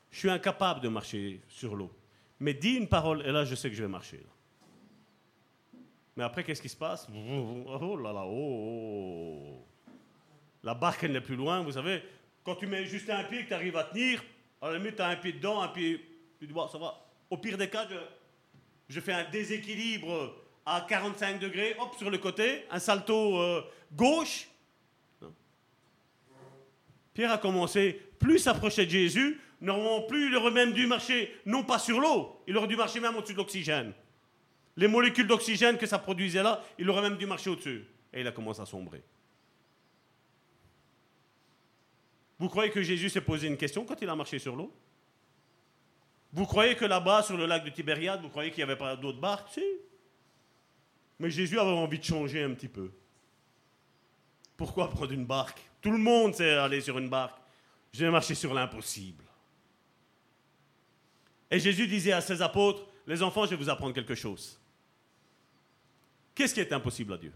Je suis incapable de marcher sur l'eau. Mais dis une parole et là, je sais que je vais marcher. Mais après, qu'est-ce qui se passe? Oh là là, oh, oh, oh. La barque, elle n'est plus loin, vous savez. Quand tu mets juste un pied que tu arrives à tenir, à la limite, tu as un pied dedans, un pied. Tu dis, ça va. Au pire des cas, je, je fais un déséquilibre à 45 degrés, hop, sur le côté, un salto euh, gauche. Pierre a commencé, plus s'approcher de Jésus, non plus il aurait même dû marcher, non pas sur l'eau, il aurait dû marcher même au-dessus de l'oxygène. Les molécules d'oxygène que ça produisait là, il aurait même dû marcher au-dessus. Et il a commencé à sombrer. Vous croyez que Jésus s'est posé une question quand il a marché sur l'eau? Vous croyez que là-bas, sur le lac de Tibériade, vous croyez qu'il n'y avait pas d'autres barques? Mais Jésus avait envie de changer un petit peu. Pourquoi prendre une barque? Tout le monde sait aller sur une barque. Je vais marcher sur l'impossible. Et Jésus disait à ses apôtres, les enfants, je vais vous apprendre quelque chose. Qu'est-ce qui est impossible à Dieu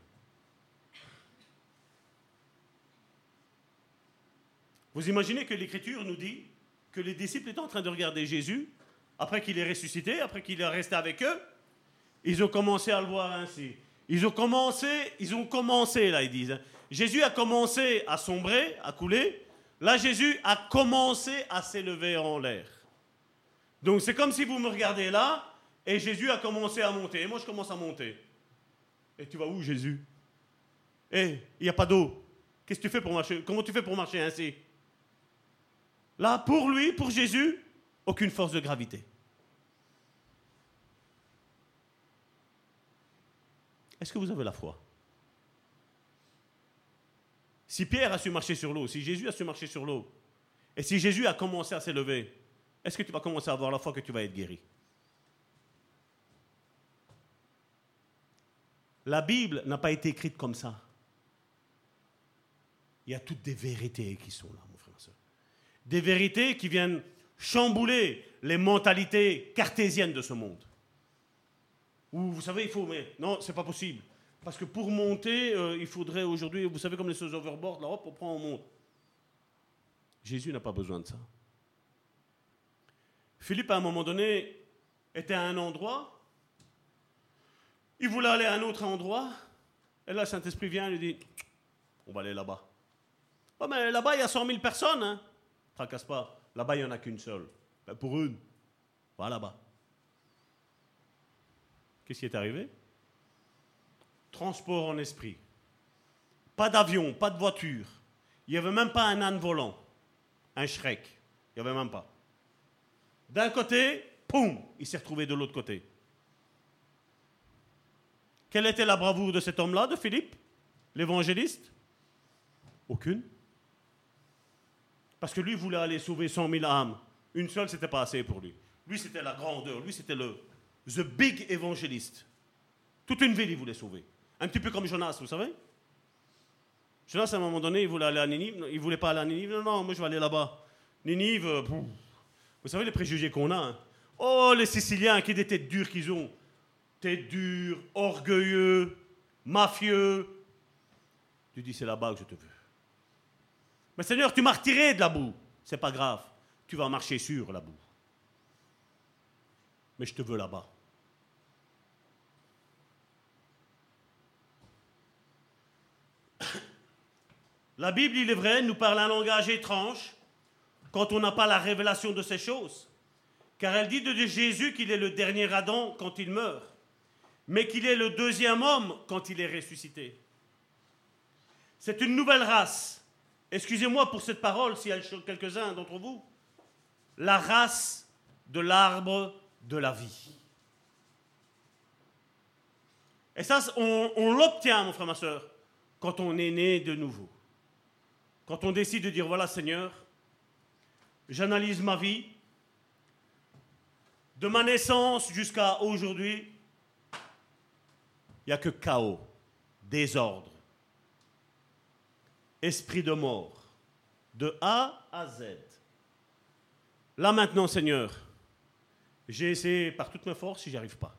Vous imaginez que l'Écriture nous dit que les disciples étaient en train de regarder Jésus, après qu'il est ressuscité, après qu'il est resté avec eux, ils ont commencé à le voir ainsi. Ils ont commencé, ils ont commencé, là, ils disent. Hein. Jésus a commencé à sombrer, à couler. Là, Jésus a commencé à s'élever en l'air. Donc, c'est comme si vous me regardez là, et Jésus a commencé à monter. Et moi, je commence à monter. Et tu vas où, Jésus? Eh, il n'y a pas d'eau. Qu'est-ce que tu fais pour marcher? Comment tu fais pour marcher ainsi? Là, pour lui, pour Jésus, aucune force de gravité. Est-ce que vous avez la foi? Si Pierre a su marcher sur l'eau, si Jésus a su marcher sur l'eau, et si Jésus a commencé à s'élever, est-ce que tu vas commencer à avoir la foi que tu vas être guéri? La Bible n'a pas été écrite comme ça. Il y a toutes des vérités qui sont là, mon frère et soeur. Des vérités qui viennent chambouler les mentalités cartésiennes de ce monde. Ou vous savez, il faut, mais non, c'est pas possible. Parce que pour monter, euh, il faudrait aujourd'hui, vous savez, comme les choses overboard, là, hop, on prend, on monte. Jésus n'a pas besoin de ça. Philippe, à un moment donné, était à un endroit, il voulait aller à un autre endroit, et là, Saint-Esprit vient et lui dit On va aller là-bas. Oh, mais là-bas, il y a 100 000 personnes, hein Tracasse pas. Là-bas, il n'y en a qu'une seule. Ben, pour une, va là-bas. Qu'est-ce qui est arrivé? Transport en esprit. Pas d'avion, pas de voiture. Il n'y avait même pas un âne volant, un Shrek. Il n'y avait même pas. D'un côté, poum, il s'est retrouvé de l'autre côté. Quelle était la bravoure de cet homme-là, de Philippe, l'évangéliste? Aucune. Parce que lui voulait aller sauver 100 000 âmes. Une seule, c'était pas assez pour lui. Lui, c'était la grandeur. Lui, c'était le the big évangéliste. Toute une ville, il voulait sauver. Un petit peu comme Jonas, vous savez Jonas, à un moment donné, il voulait aller à Ninive. Il voulait pas aller à Ninive. Non, non, moi, je vais aller là-bas. Ninive, euh, vous savez les préjugés qu'on a. Hein? Oh, les Siciliens, qui des têtes dures qu'ils ont. Têtes dures, orgueilleux, mafieux. Tu dis, c'est là-bas que je te veux. Mais Seigneur, tu m'as retiré de la boue. C'est pas grave. Tu vas marcher sur la boue. Mais je te veux là-bas. La Bible, il est vrai, nous parle un langage étrange quand on n'a pas la révélation de ces choses. Car elle dit de Jésus qu'il est le dernier Adam quand il meurt, mais qu'il est le deuxième homme quand il est ressuscité. C'est une nouvelle race. Excusez-moi pour cette parole s'il y a quelques-uns d'entre vous. La race de l'arbre de la vie. Et ça, on, on l'obtient, mon frère, ma soeur, quand on est né de nouveau. Quand on décide de dire, voilà Seigneur, j'analyse ma vie, de ma naissance jusqu'à aujourd'hui, il n'y a que chaos, désordre, esprit de mort, de A à Z. Là maintenant, Seigneur, j'ai essayé par toutes mes forces, si j'y arrive pas.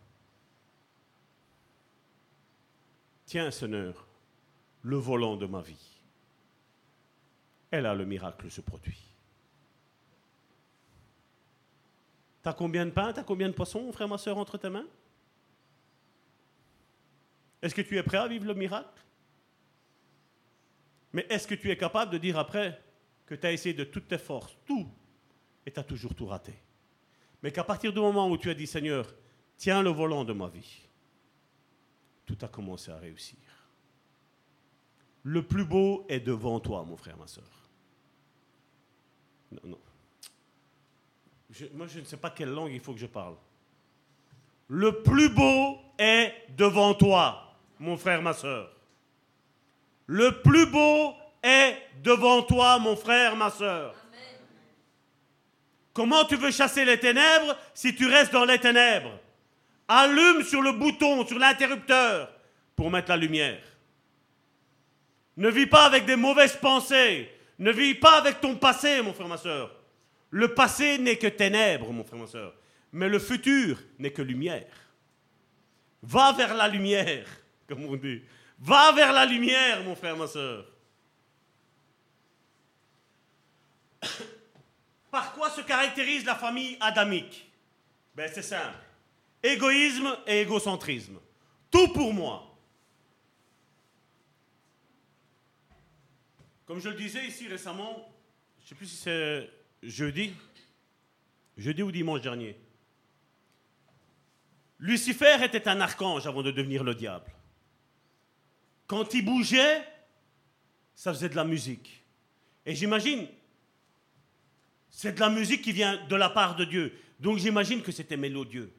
Tiens, Seigneur, le volant de ma vie. Et là, le miracle se produit. T'as combien de pain, t'as combien de poissons, frère, ma soeur, entre tes mains? Est-ce que tu es prêt à vivre le miracle? Mais est-ce que tu es capable de dire après que tu as essayé de toutes tes forces, tout, et tu as toujours tout raté? Mais qu'à partir du moment où tu as dit, Seigneur, tiens le volant de ma vie, tout a commencé à réussir. Le plus beau est devant toi, mon frère, ma soeur. Non, non moi, je ne sais pas quelle langue il faut que je parle. Le plus beau est devant toi, mon frère, ma soeur. Le plus beau est devant toi, mon frère, ma soeur. Comment tu veux chasser les ténèbres si tu restes dans les ténèbres? Allume sur le bouton, sur l'interrupteur, pour mettre la lumière. Ne vis pas avec des mauvaises pensées. Ne vis pas avec ton passé, mon frère, ma soeur. Le passé n'est que ténèbres, mon frère, ma soeur. Mais le futur n'est que lumière. Va vers la lumière, comme on dit. Va vers la lumière, mon frère, ma soeur. Par quoi se caractérise la famille adamique? Ben, C'est simple. Égoïsme et égocentrisme. Tout pour moi. Comme je le disais ici récemment, je ne sais plus si c'est jeudi, jeudi ou dimanche dernier. Lucifer était un archange avant de devenir le diable. Quand il bougeait, ça faisait de la musique. Et j'imagine, c'est de la musique qui vient de la part de Dieu. Donc j'imagine que c'était mélodieux.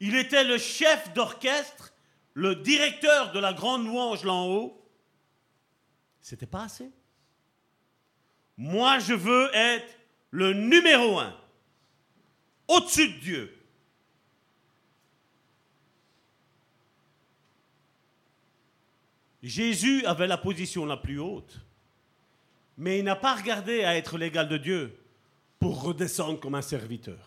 Il était le chef d'orchestre, le directeur de la grande louange là en haut. C'était pas assez. Moi, je veux être le numéro un, au-dessus de Dieu. Jésus avait la position la plus haute, Mais il n'a pas regardé à être l'égal de Dieu pour redescendre comme un serviteur.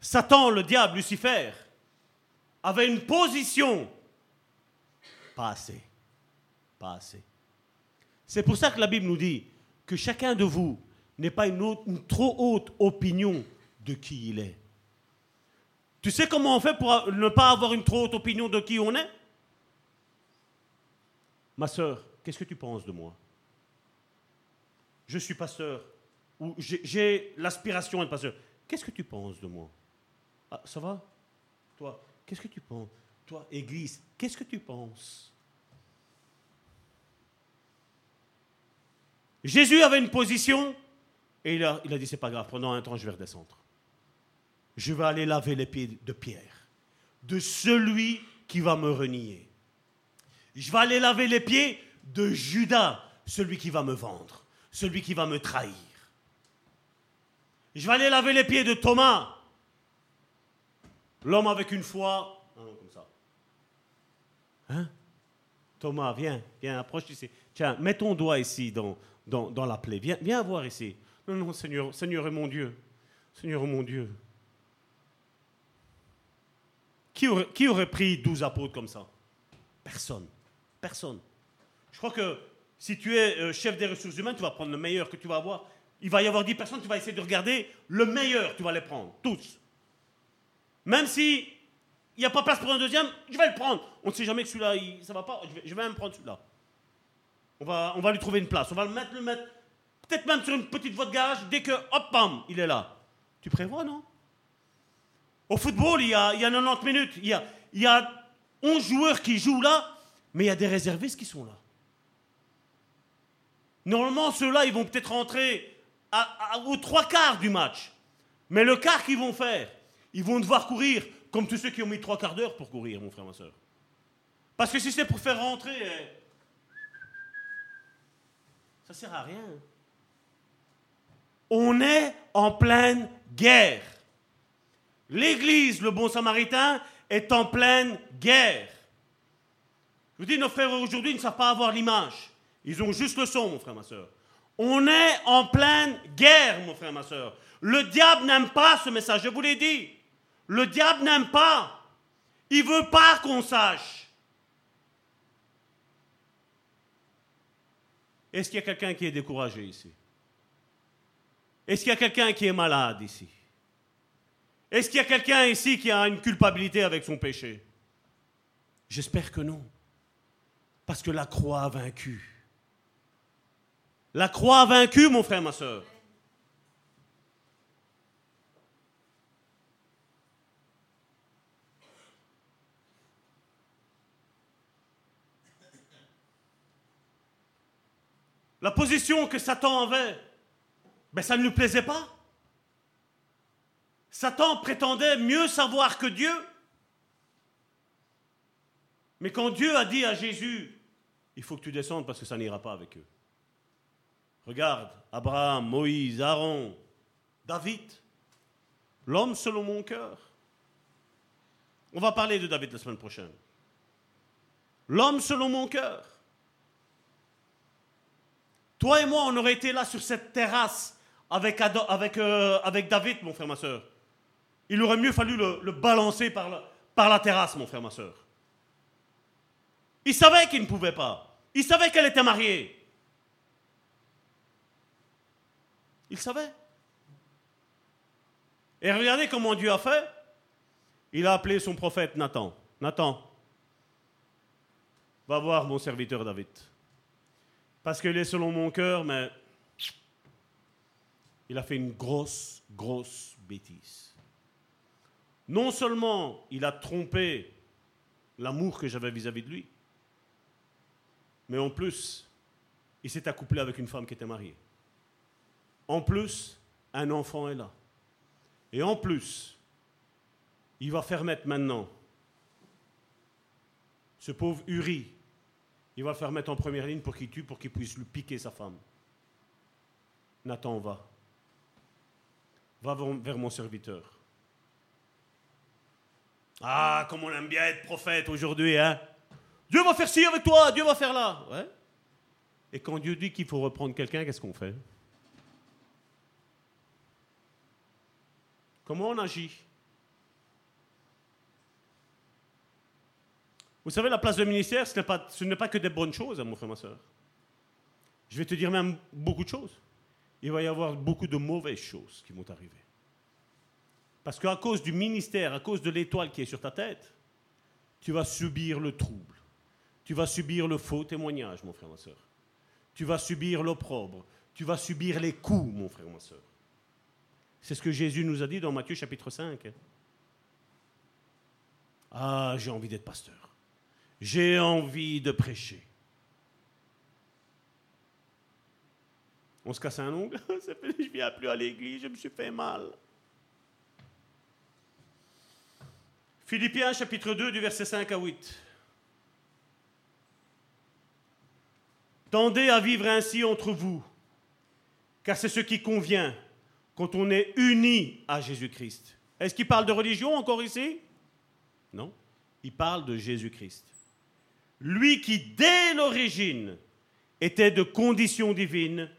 Satan, le diable, Lucifer, avait une position. Pas assez. Pas assez. C'est pour ça que la Bible nous dit que chacun de vous n'ait pas une, trop haute opinion de qui il est. Tu sais comment on fait pour ne pas avoir une trop haute opinion de qui on est? Ma soeur, qu'est-ce que tu penses de moi? Je suis pasteur, ou j'ai l'aspiration d'être pasteur. Qu'est-ce que tu penses de moi? Ah, Ça va? Toi, qu'est-ce que tu penses? Toi, Église, qu'est-ce que tu penses? Jésus avait une position et il a, il a dit, c'est pas grave, pendant un temps, je vais redescendre. Je vais aller laver les pieds de Pierre, de celui qui va me renier. Je vais aller laver les pieds de Judas, celui qui va me vendre, celui qui va me trahir. Je vais aller laver les pieds de Thomas, l'homme avec une foi. Ah comme ça. Hein? Thomas, viens, viens, approche ici. Tiens, mets ton doigt ici dans, dans, la plaie. Viens, voir ici. Non, non, Seigneur, Seigneur est mon Dieu. Seigneur est mon Dieu. Qui aurait, pris douze apôtres comme ça? Personne. Personne. Je crois que si tu es euh, chef des ressources humaines, tu vas prendre le meilleur que tu vas avoir. Il va y avoir dix personnes, tu vas essayer de regarder le meilleur, tu vas les prendre, tous. Même si il n'y a pas place pour un deuxième, je vais le prendre. On ne sait jamais que celui-là, ça va pas, je vais, même prendre celui-là. On va, lui trouver une place, on va le mettre, le mettre, peut-être même sur une petite voie de garage, dès que, hop, bam, il est là. Tu prévois, non? Au football, il y, a, il y a 90 minutes, il y a, il y a 11 joueurs qui jouent là, mais il y a des réservistes qui sont là. Normalement, ceux-là, ils vont peut-être rentrer aux trois quarts du match. Mais le quart qu'ils vont faire, ils vont devoir courir comme tous ceux qui ont mis trois quarts d'heure pour courir, mon frère, ma soeur. Parce que si c'est pour faire rentrer, eh, ça sert à rien. On est en pleine guerre. L'Église, le bon samaritain, est en pleine guerre. Je vous dis, nos frères aujourd'hui ne savent pas avoir l'image. Ils ont juste le son, mon frère, ma soeur. On est en pleine guerre, mon frère, ma soeur. Le diable n'aime pas ce message, je vous l'ai dit. Le diable n'aime pas. Il veut pas qu'on sache. Est-ce qu'il y a quelqu'un qui est découragé ici? Est-ce qu'il y a quelqu'un qui est malade ici? Est-ce qu'il y a quelqu'un ici qui a une culpabilité avec son péché? J'espère que non. Parce que la croix a vaincu. La croix a vaincu, mon frère, ma soeur. La position que Satan avait, ben ça ne lui plaisait pas. Satan prétendait mieux savoir que Dieu. Mais quand Dieu a dit à Jésus, il faut que tu descendes parce que ça n'ira pas avec eux. Regarde, Abraham, Moïse, Aaron, David, l'homme selon mon cœur. On va parler de David la semaine prochaine. L'homme selon mon cœur. Toi et moi, on aurait été là sur cette terrasse avec, avec, euh, avec David, mon frère, ma soeur. Il aurait mieux fallu le, balancer par par la terrasse, mon frère, ma soeur. Il savait qu'il ne pouvait pas. Il savait qu'elle était mariée. Il savait. Et regardez comment Dieu a fait. Il a appelé son prophète Nathan. Nathan, va voir mon serviteur David. Parce qu'il est selon mon cœur, mais il a fait une grosse, grosse bêtise. Non seulement il a trompé l'amour que j'avais vis-à-vis de lui, mais en plus, il s'est accouplé avec une femme qui était mariée. En plus, un enfant est là. Et en plus, il va faire mettre maintenant ce pauvre Uri, il va le faire mettre en première ligne pour qu'il tue, pour qu'il puisse lui piquer sa femme. Nathan, va. Va vers mon serviteur. Ah, comme on aime bien être prophète aujourd'hui, hein Dieu va faire ci avec toi, Dieu va faire là. Ouais. Et quand Dieu dit qu'il faut reprendre quelqu'un, qu'est-ce qu'on fait? Comment on agit? Vous savez, la place de ministère, ce n'est pas, ce n'est pas que des bonnes choses, hein, mon frère, ma soeur. Je vais te dire même beaucoup de choses. Il va y avoir beaucoup de mauvaises choses qui vont arriver. Parce qu'à cause du ministère, à cause de l'étoile qui est sur ta tête, tu vas subir le trouble. Tu vas subir le faux témoignage, mon frère, ma soeur. Tu vas subir l'opprobre. Tu vas subir les coups, mon frère, ma soeur. C'est ce que Jésus nous a dit dans Matthieu chapitre 5. Ah, j'ai envie d'être pasteur. J'ai envie de prêcher. On se casse un ongle, je ne viens plus à l'église, je me suis fait mal. Philippiens chapitre 2 du verset 5 à 8. Tendez à vivre ainsi entre vous, car c'est ce qui convient quand on est uni à Jésus-Christ. Est-ce qu'il parle de religion encore ici? Non, il parle de Jésus-Christ. Lui qui, dès l'origine, était de condition divine,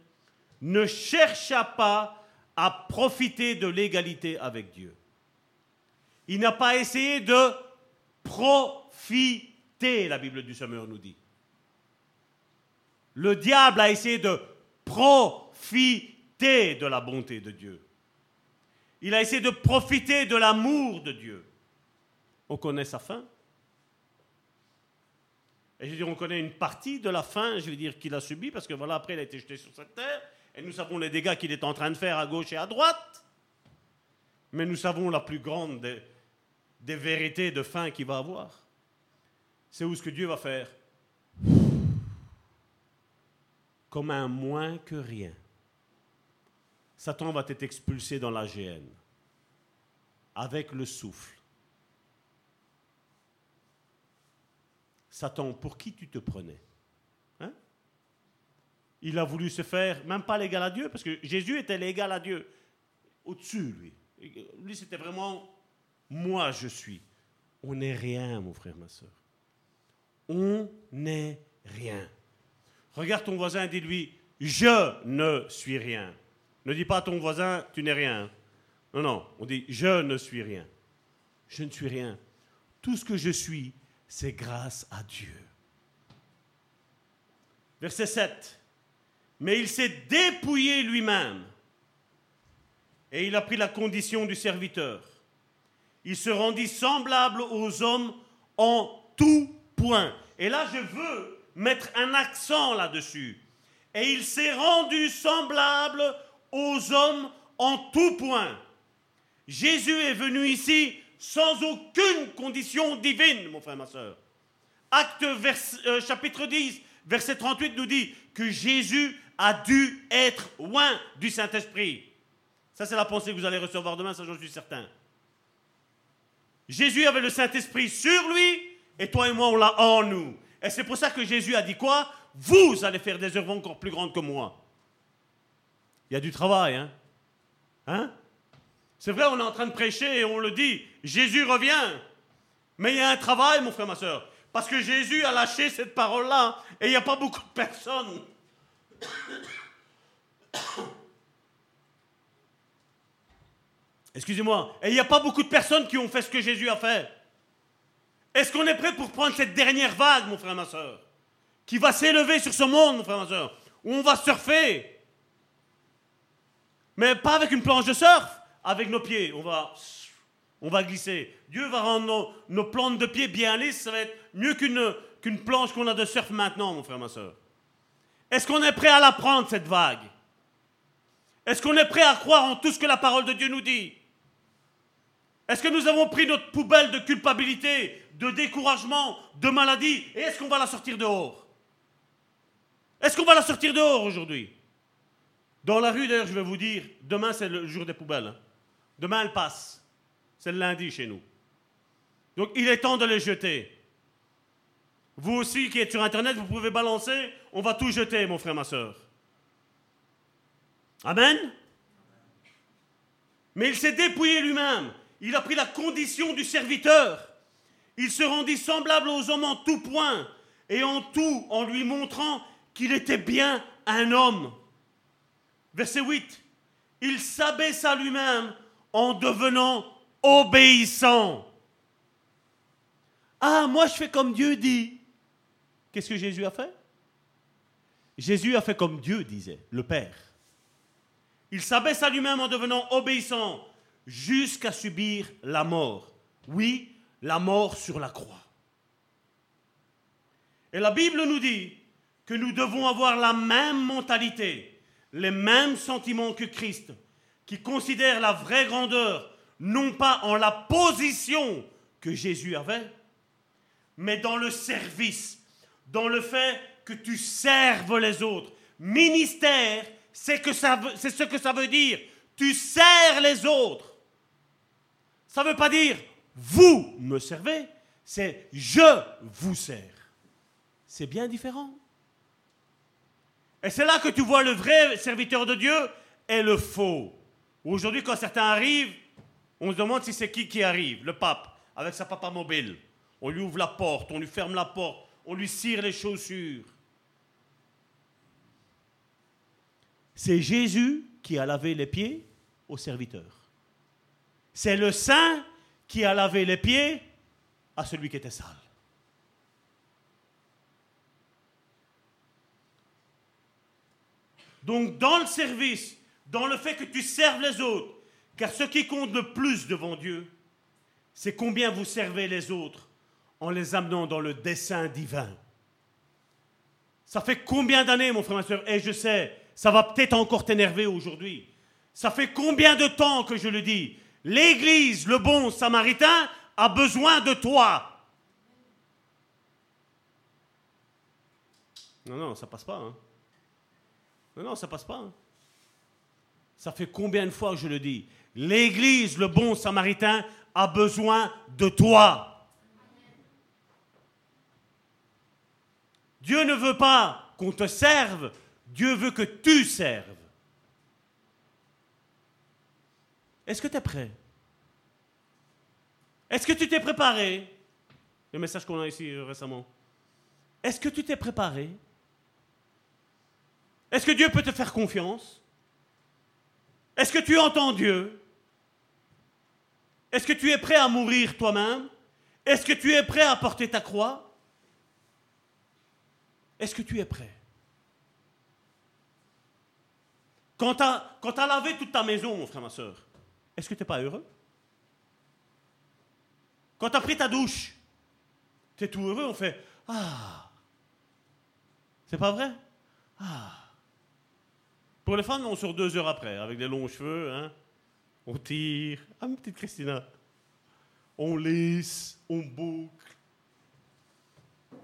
ne chercha pas à profiter de l'égalité avec Dieu. Il n'a pas essayé de profiter, la Bible du Sommeur nous dit. Le diable a essayé de profiter de la bonté de Dieu. Il a essayé de profiter de l'amour de Dieu. On connaît sa fin. Et je veux dire, on connaît une partie de la fin, je veux dire, qu'il a subi, parce que voilà, après, il a été jeté sur cette terre, et nous savons les dégâts qu'il est en train de faire à gauche et à droite. Mais nous savons la plus grande des, vérités de fin qu'il va avoir. C'est où ce que Dieu va faire Comme un moins que rien. Satan va être expulsé dans la géhenne avec le souffle. Satan, pour qui tu te prenais hein? Il a voulu se faire, même pas l'égal à Dieu, parce que Jésus était l'égal à Dieu, au-dessus, lui. Lui, c'était vraiment moi je suis. On n'est rien, mon frère, ma soeur. On n'est rien. Regarde ton voisin et dis-lui, je ne suis rien. Ne dis pas à ton voisin, tu n'es rien. Non, non, on dit, je ne suis rien. Je ne suis rien. Tout ce que je suis, c'est grâce à Dieu. Verset 7. Mais il s'est dépouillé lui-même et il a pris la condition du serviteur il se rendit semblable aux hommes en tout point. Et là, je veux mettre un accent là-dessus. Et il s'est rendu semblable aux hommes en tout point. Jésus est venu ici sans aucune condition divine, mon frère, ma soeur. Acte euh, chapitre 10, verset 38 nous dit que Jésus a dû être loin du Saint-Esprit. Ça, c'est la pensée que vous allez recevoir demain, ça, j'en suis certain. Jésus avait le Saint-Esprit sur lui, et toi et moi, on l'a en nous. Et c'est pour ça que Jésus a dit quoi? Vous allez faire des œuvres encore plus grandes que moi. Il y a du travail, hein? Hein? C'est vrai, on est en train de prêcher et on le dit, Jésus revient. Mais il y a un travail, mon frère, ma soeur. Parce que Jésus a lâché cette parole-là, et il n'y a pas beaucoup de personnes Excusez-moi. Et il n'y a pas beaucoup de personnes qui ont fait ce que Jésus a fait. Est-ce qu'on est prêt pour prendre cette dernière vague, mon frère, ma soeur Qui va s'élever sur ce monde, mon frère, ma soeur Où on va surfer? Mais pas avec une planche de surf, avec nos pieds. On va, glisser. Dieu va rendre nos, plantes de pieds bien lisses. Ça va être mieux qu'une qu'une planche qu'on a de surf maintenant, mon frère, ma soeur. Est-ce qu'on est prêt à la prendre, cette vague? Est-ce qu'on est prêt à croire en tout ce que la parole de Dieu nous dit? Est-ce que nous avons pris notre poubelle de culpabilité, de découragement, de maladie, et est-ce qu'on va la sortir dehors? Est-ce qu'on va la sortir dehors aujourd'hui? Dans la rue, d'ailleurs, je vais vous dire, demain c'est le jour des poubelles. Hein. Demain, elle passe. C'est le lundi chez nous. Donc il est temps de les jeter. Vous aussi qui êtes sur Internet, vous pouvez balancer, on va tout jeter, mon frère, ma soeur. Amen? Mais il s'est dépouillé lui-même. Il a pris la condition du serviteur. Il se rendit semblable aux hommes en tout point et en tout en lui montrant qu'il était bien un homme. Verset 8. Il s'abaissa lui-même en devenant obéissant. Ah, moi je fais comme Dieu dit. Qu'est-ce que Jésus a fait? Jésus a fait comme Dieu disait, le Père. Il s'abaissa lui-même en devenant obéissant jusqu'à subir la mort. Oui, la mort sur la croix. Et la Bible nous dit que nous devons avoir la même mentalité, les mêmes sentiments que Christ, qui considère la vraie grandeur non pas en la position que Jésus avait, mais dans le service, dans le fait que tu serves les autres. Ministère, c'est ce que ça veut dire. Tu sers les autres. Ça ne veut pas dire vous me servez, c'est je vous sers. C'est bien différent. Et c'est là que tu vois le vrai serviteur de Dieu et le faux. Aujourd'hui, quand certains arrivent, on se demande si c'est qui qui arrive. Le pape, avec sa papa mobile. On lui ouvre la porte, on lui ferme la porte, on lui cire les chaussures. C'est Jésus qui a lavé les pieds au serviteur. C'est le saint qui a lavé les pieds à celui qui était sale. Donc dans le service, dans le fait que tu serves les autres, car ce qui compte le plus devant Dieu, c'est combien vous servez les autres en les amenant dans le dessein divin. Ça fait combien d'années, mon frère, ma soeur, et je sais, ça va peut-être encore t'énerver aujourd'hui. Ça fait combien de temps que je le dis? L'Église, le bon samaritain, a besoin de toi. Non, non, ça passe pas. Hein. Non, non, ça passe pas. Hein. Ça fait combien de fois que je le dis? L'Église, le bon samaritain, a besoin de toi. Dieu ne veut pas qu'on te serve, Dieu veut que tu serves. Est-ce que tu es prêt? Est-ce que tu t'es préparé? Le message qu'on a ici euh, récemment. Est-ce que tu t'es préparé? Est-ce que Dieu peut te faire confiance? Est-ce que tu entends Dieu? Est-ce que tu es prêt à mourir toi-même? Est-ce que tu es prêt à porter ta croix? Est-ce que tu es prêt? Quand tu as, lavé toute ta maison, mon frère, ma soeur, est-ce que tu n'es pas heureux? Quand tu as pris ta douche, tu es tout heureux, on fait Ah C'est pas vrai? Ah Pour les femmes, on sort deux heures après, avec des longs cheveux, hein on tire. Ah, ma petite Christina. On lisse, on boucle.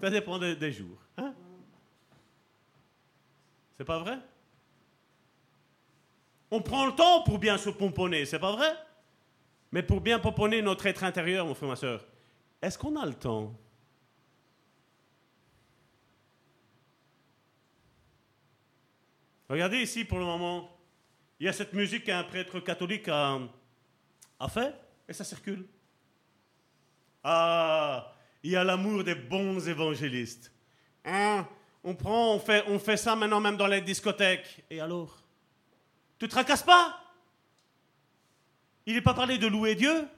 Ça dépend des, des jours. Hein C'est pas vrai? On prend le temps pour bien se pomponner, c'est pas vrai? Mais pour bien pomponner notre être intérieur, mon frère, ma soeur, est-ce qu'on a le temps? Regardez ici pour le moment. Il y a cette musique qu'un prêtre catholique a, fait et ça circule. Ah, il y a l'amour des bons évangélistes. Hein? On prend, on fait, on fait ça maintenant même dans les discothèques. Et alors? Tu te tracasses pas? Il n'est pas parlé de louer Dieu.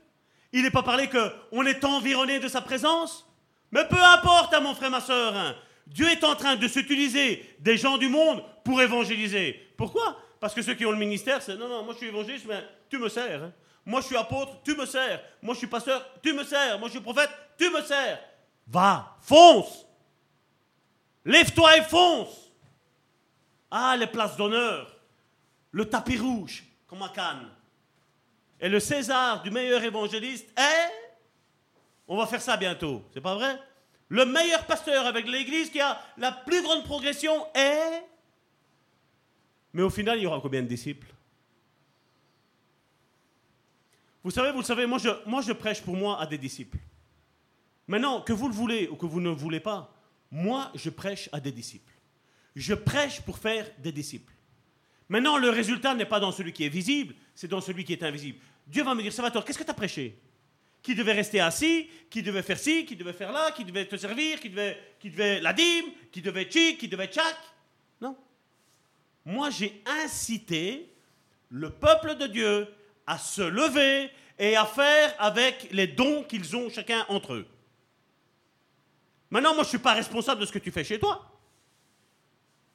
Il n'est pas parlé qu'on est environné de sa présence. Mais peu importe, hein, mon frère, ma soeur. Hein. Dieu est en train de s'utiliser des gens du monde pour évangéliser. Pourquoi? Parce que ceux qui ont le ministère, c'est non, non, moi je suis évangéliste, mais tu me sers. Hein. Moi je suis apôtre, tu me sers. Moi je suis pasteur, tu me sers. Moi je suis prophète, tu me sers. Va, fonce. Lève-toi et fonce. Ah, les places d'honneur le tapis rouge, comme à Cannes. Et le César du meilleur évangéliste est. On va faire ça bientôt, c'est pas vrai? Le meilleur pasteur avec l'église qui a la plus grande progression est. Mais au final, il y aura combien de disciples? Vous savez, vous le savez, moi je, moi je prêche pour moi à des disciples. Maintenant, que vous le voulez ou que vous ne le voulez pas, moi je prêche à des disciples. Je prêche pour faire des disciples. Maintenant, le résultat n'est pas dans celui qui est visible, c'est dans celui qui est invisible. Dieu va me dire, Salvatore, qu'est-ce que tu as prêché? Qui devait rester assis, qui devait faire ci, qui devait faire là, qui devait te servir, qui devait, qui devait la dîme, qui devait chic, qui devait tchac Non. Moi, j'ai incité le peuple de Dieu à se lever et à faire avec les dons qu'ils ont chacun entre eux. Maintenant, moi, je ne suis pas responsable de ce que tu fais chez toi.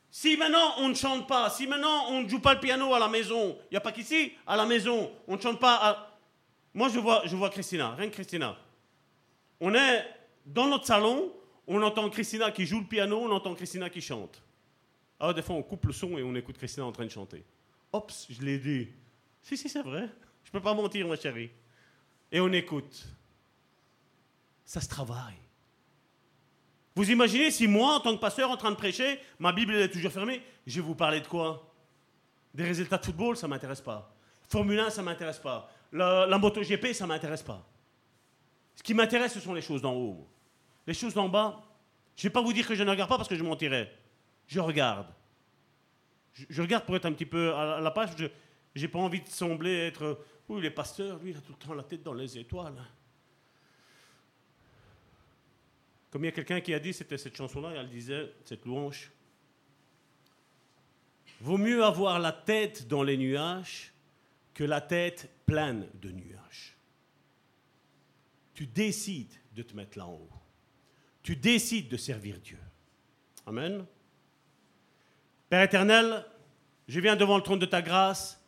Si maintenant on ne chante pas, si maintenant on ne joue pas le piano à la maison, il n'y a pas qu'ici, à la maison, on ne chante pas. Moi, je vois, je vois Christina, rien que Christina. On est dans notre salon, on entend Christina qui joue le piano, on entend Christina qui chante. Alors, des fois, on coupe le son et on écoute Christina en train de chanter. Ops, je l'ai dit. Si, si, c'est vrai. Je peux pas mentir, ma chérie. Et on écoute. Ça se travaille. Vous imaginez si moi, en tant que pasteur, en train de prêcher, ma Bible est toujours fermée, je vais vous parler de quoi? Des résultats de football, ça m'intéresse pas. Formule 1, ça m'intéresse pas. La, la MotoGP, ça ne m'intéresse pas. Ce qui m'intéresse, ce sont les choses d'en haut. Les choses d'en bas, je vais pas vous dire que je ne regarde pas parce que je mentirais. Je regarde. Je, regarde pour être un petit peu à la page. Je n'ai pas envie de sembler être. Oui, les pasteurs, lui, il a tout le temps la tête dans les étoiles. Comme il y a quelqu'un qui a dit, c'était cette chanson-là, elle disait, cette louange, Vaut mieux avoir la tête dans les nuages que la tête pleine de nuages. Tu décides de te mettre là en haut. Tu décides de servir Dieu. Amen. Père éternel, je viens devant le trône de ta grâce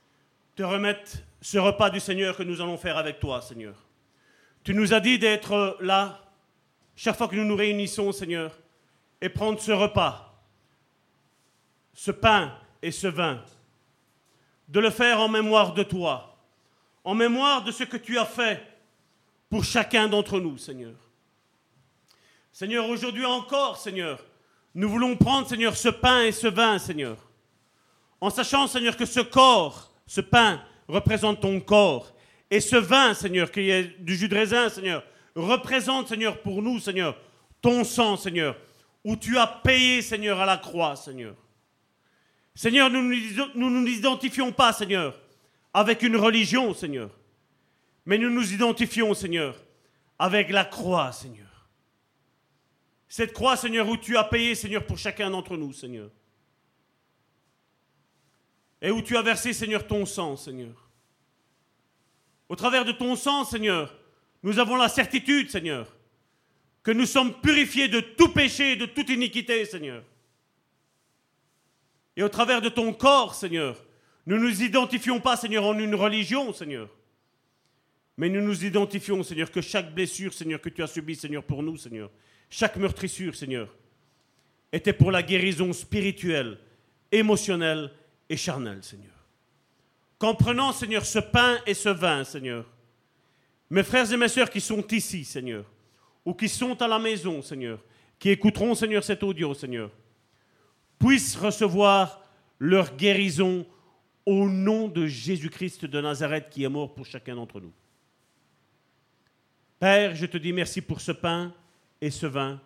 te remettre ce repas du Seigneur que nous allons faire avec toi, Seigneur. Tu nous as dit d'être là chaque fois que nous nous réunissons, Seigneur, et prendre ce repas, ce pain et ce vin, de le faire en mémoire de toi, en mémoire de ce que tu as fait pour chacun d'entre nous, Seigneur. Seigneur, aujourd'hui encore, Seigneur, nous voulons prendre, Seigneur, ce pain et ce vin, Seigneur, en sachant, Seigneur, que ce corps, ce pain, représente ton corps, et ce vin, Seigneur, qui est du jus de raisin, Seigneur, représente, Seigneur, pour nous, Seigneur, ton sang, Seigneur, où tu as payé, Seigneur, à la croix, Seigneur. Seigneur, nous ne nous, identifions pas, Seigneur, avec une religion, Seigneur, mais nous nous identifions, Seigneur, avec la croix, Seigneur. Cette croix, Seigneur, où tu as payé, Seigneur, pour chacun d'entre nous, Seigneur. Et où tu as versé, Seigneur, ton sang, Seigneur. Au travers de ton sang, Seigneur, nous avons la certitude, Seigneur, que nous sommes purifiés de tout péché et de toute iniquité, Seigneur. Et au travers de ton corps, Seigneur, nous ne nous identifions pas, Seigneur, en une religion, Seigneur. Mais nous nous identifions, Seigneur, que chaque blessure, Seigneur, que tu as subie, Seigneur, pour nous, Seigneur, chaque meurtrissure, Seigneur, était pour la guérison spirituelle, émotionnelle et charnelle, Seigneur. Qu'en prenant, Seigneur, ce pain et ce vin, Seigneur, mes frères et mes sœurs qui sont ici, Seigneur, ou qui sont à la maison, Seigneur, qui écouteront, Seigneur, cet audio, Seigneur, puissent recevoir leur guérison au nom de Jésus-Christ de Nazareth qui est mort pour chacun d'entre nous. Père, je te dis merci pour ce pain et ce vin.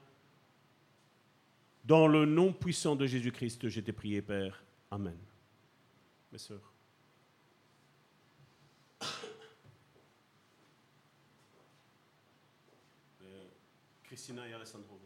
Dans le nom puissant de Jésus-Christ, je t'ai prié, Père. Amen. Mes sœurs. Cristina et Alessandro.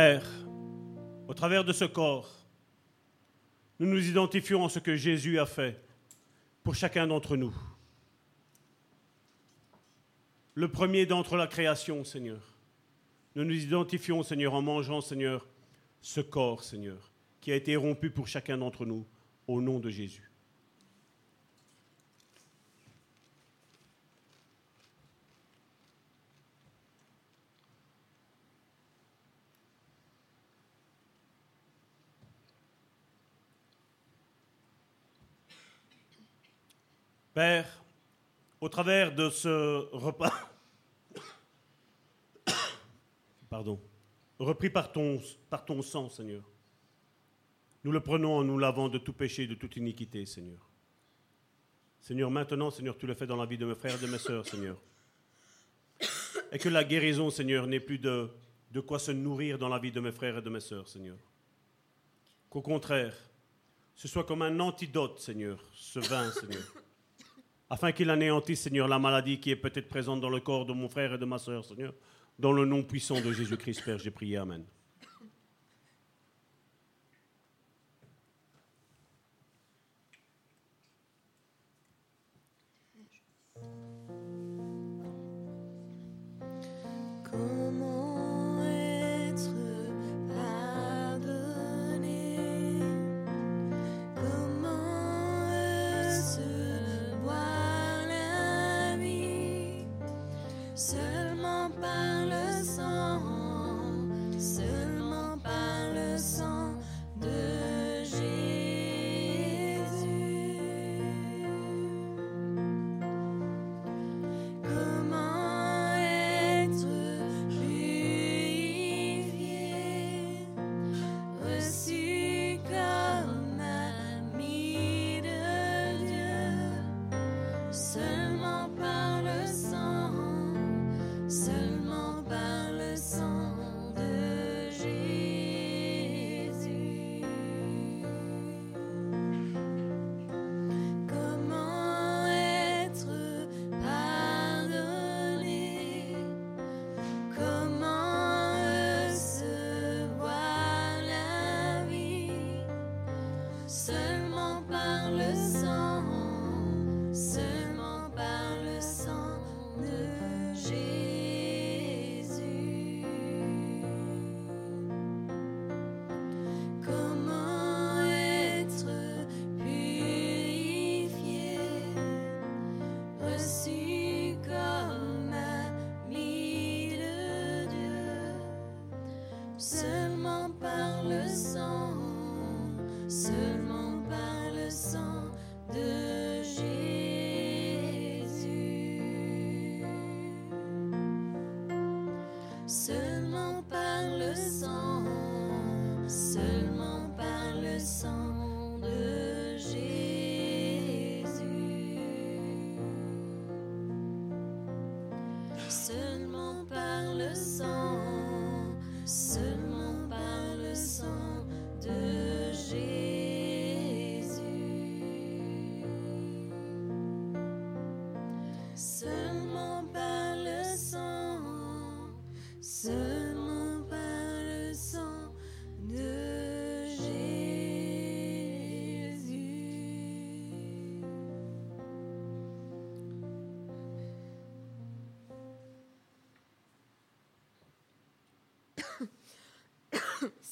Père, au travers de ce corps, nous nous identifions en ce que Jésus a fait pour chacun d'entre nous. Le premier d'entre la création, Seigneur. Nous nous identifions, Seigneur, en mangeant, Seigneur, ce corps, Seigneur, qui a été rompu pour chacun d'entre nous, au nom de Jésus. Père, au travers de ce repas, pardon, repris par ton, par ton sang, Seigneur, nous le prenons en nous lavant de tout péché, de toute iniquité, Seigneur. Seigneur, maintenant, Seigneur, tu le fais dans la vie de mes frères et de mes sœurs, Seigneur. Et que la guérison, Seigneur, n'ait plus de, de quoi se nourrir dans la vie de mes frères et de mes sœurs, Seigneur. Qu'au contraire, ce soit comme un antidote, Seigneur, ce vin, Seigneur afin qu'il anéantisse, Seigneur, la maladie qui est peut-être présente dans le corps de mon frère et de ma sœur, Seigneur. Dans le nom puissant de Jésus-Christ, Père, j'ai prié. Amen.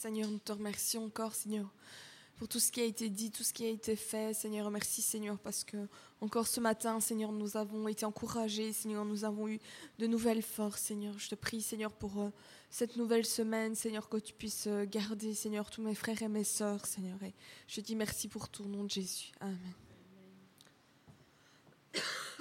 Seigneur, nous te remercions encore, Seigneur, pour tout ce qui a été dit, tout ce qui a été fait. Seigneur, merci Seigneur parce que encore ce matin, Seigneur, nous avons été encouragés. Seigneur, nous avons eu de nouvelles forces. Seigneur, je te prie, Seigneur, pour euh, cette nouvelle semaine. Seigneur, que tu puisses euh, garder, Seigneur, tous mes frères et mes sœurs. Seigneur, et je dis merci pour ton nom de Jésus. Amen.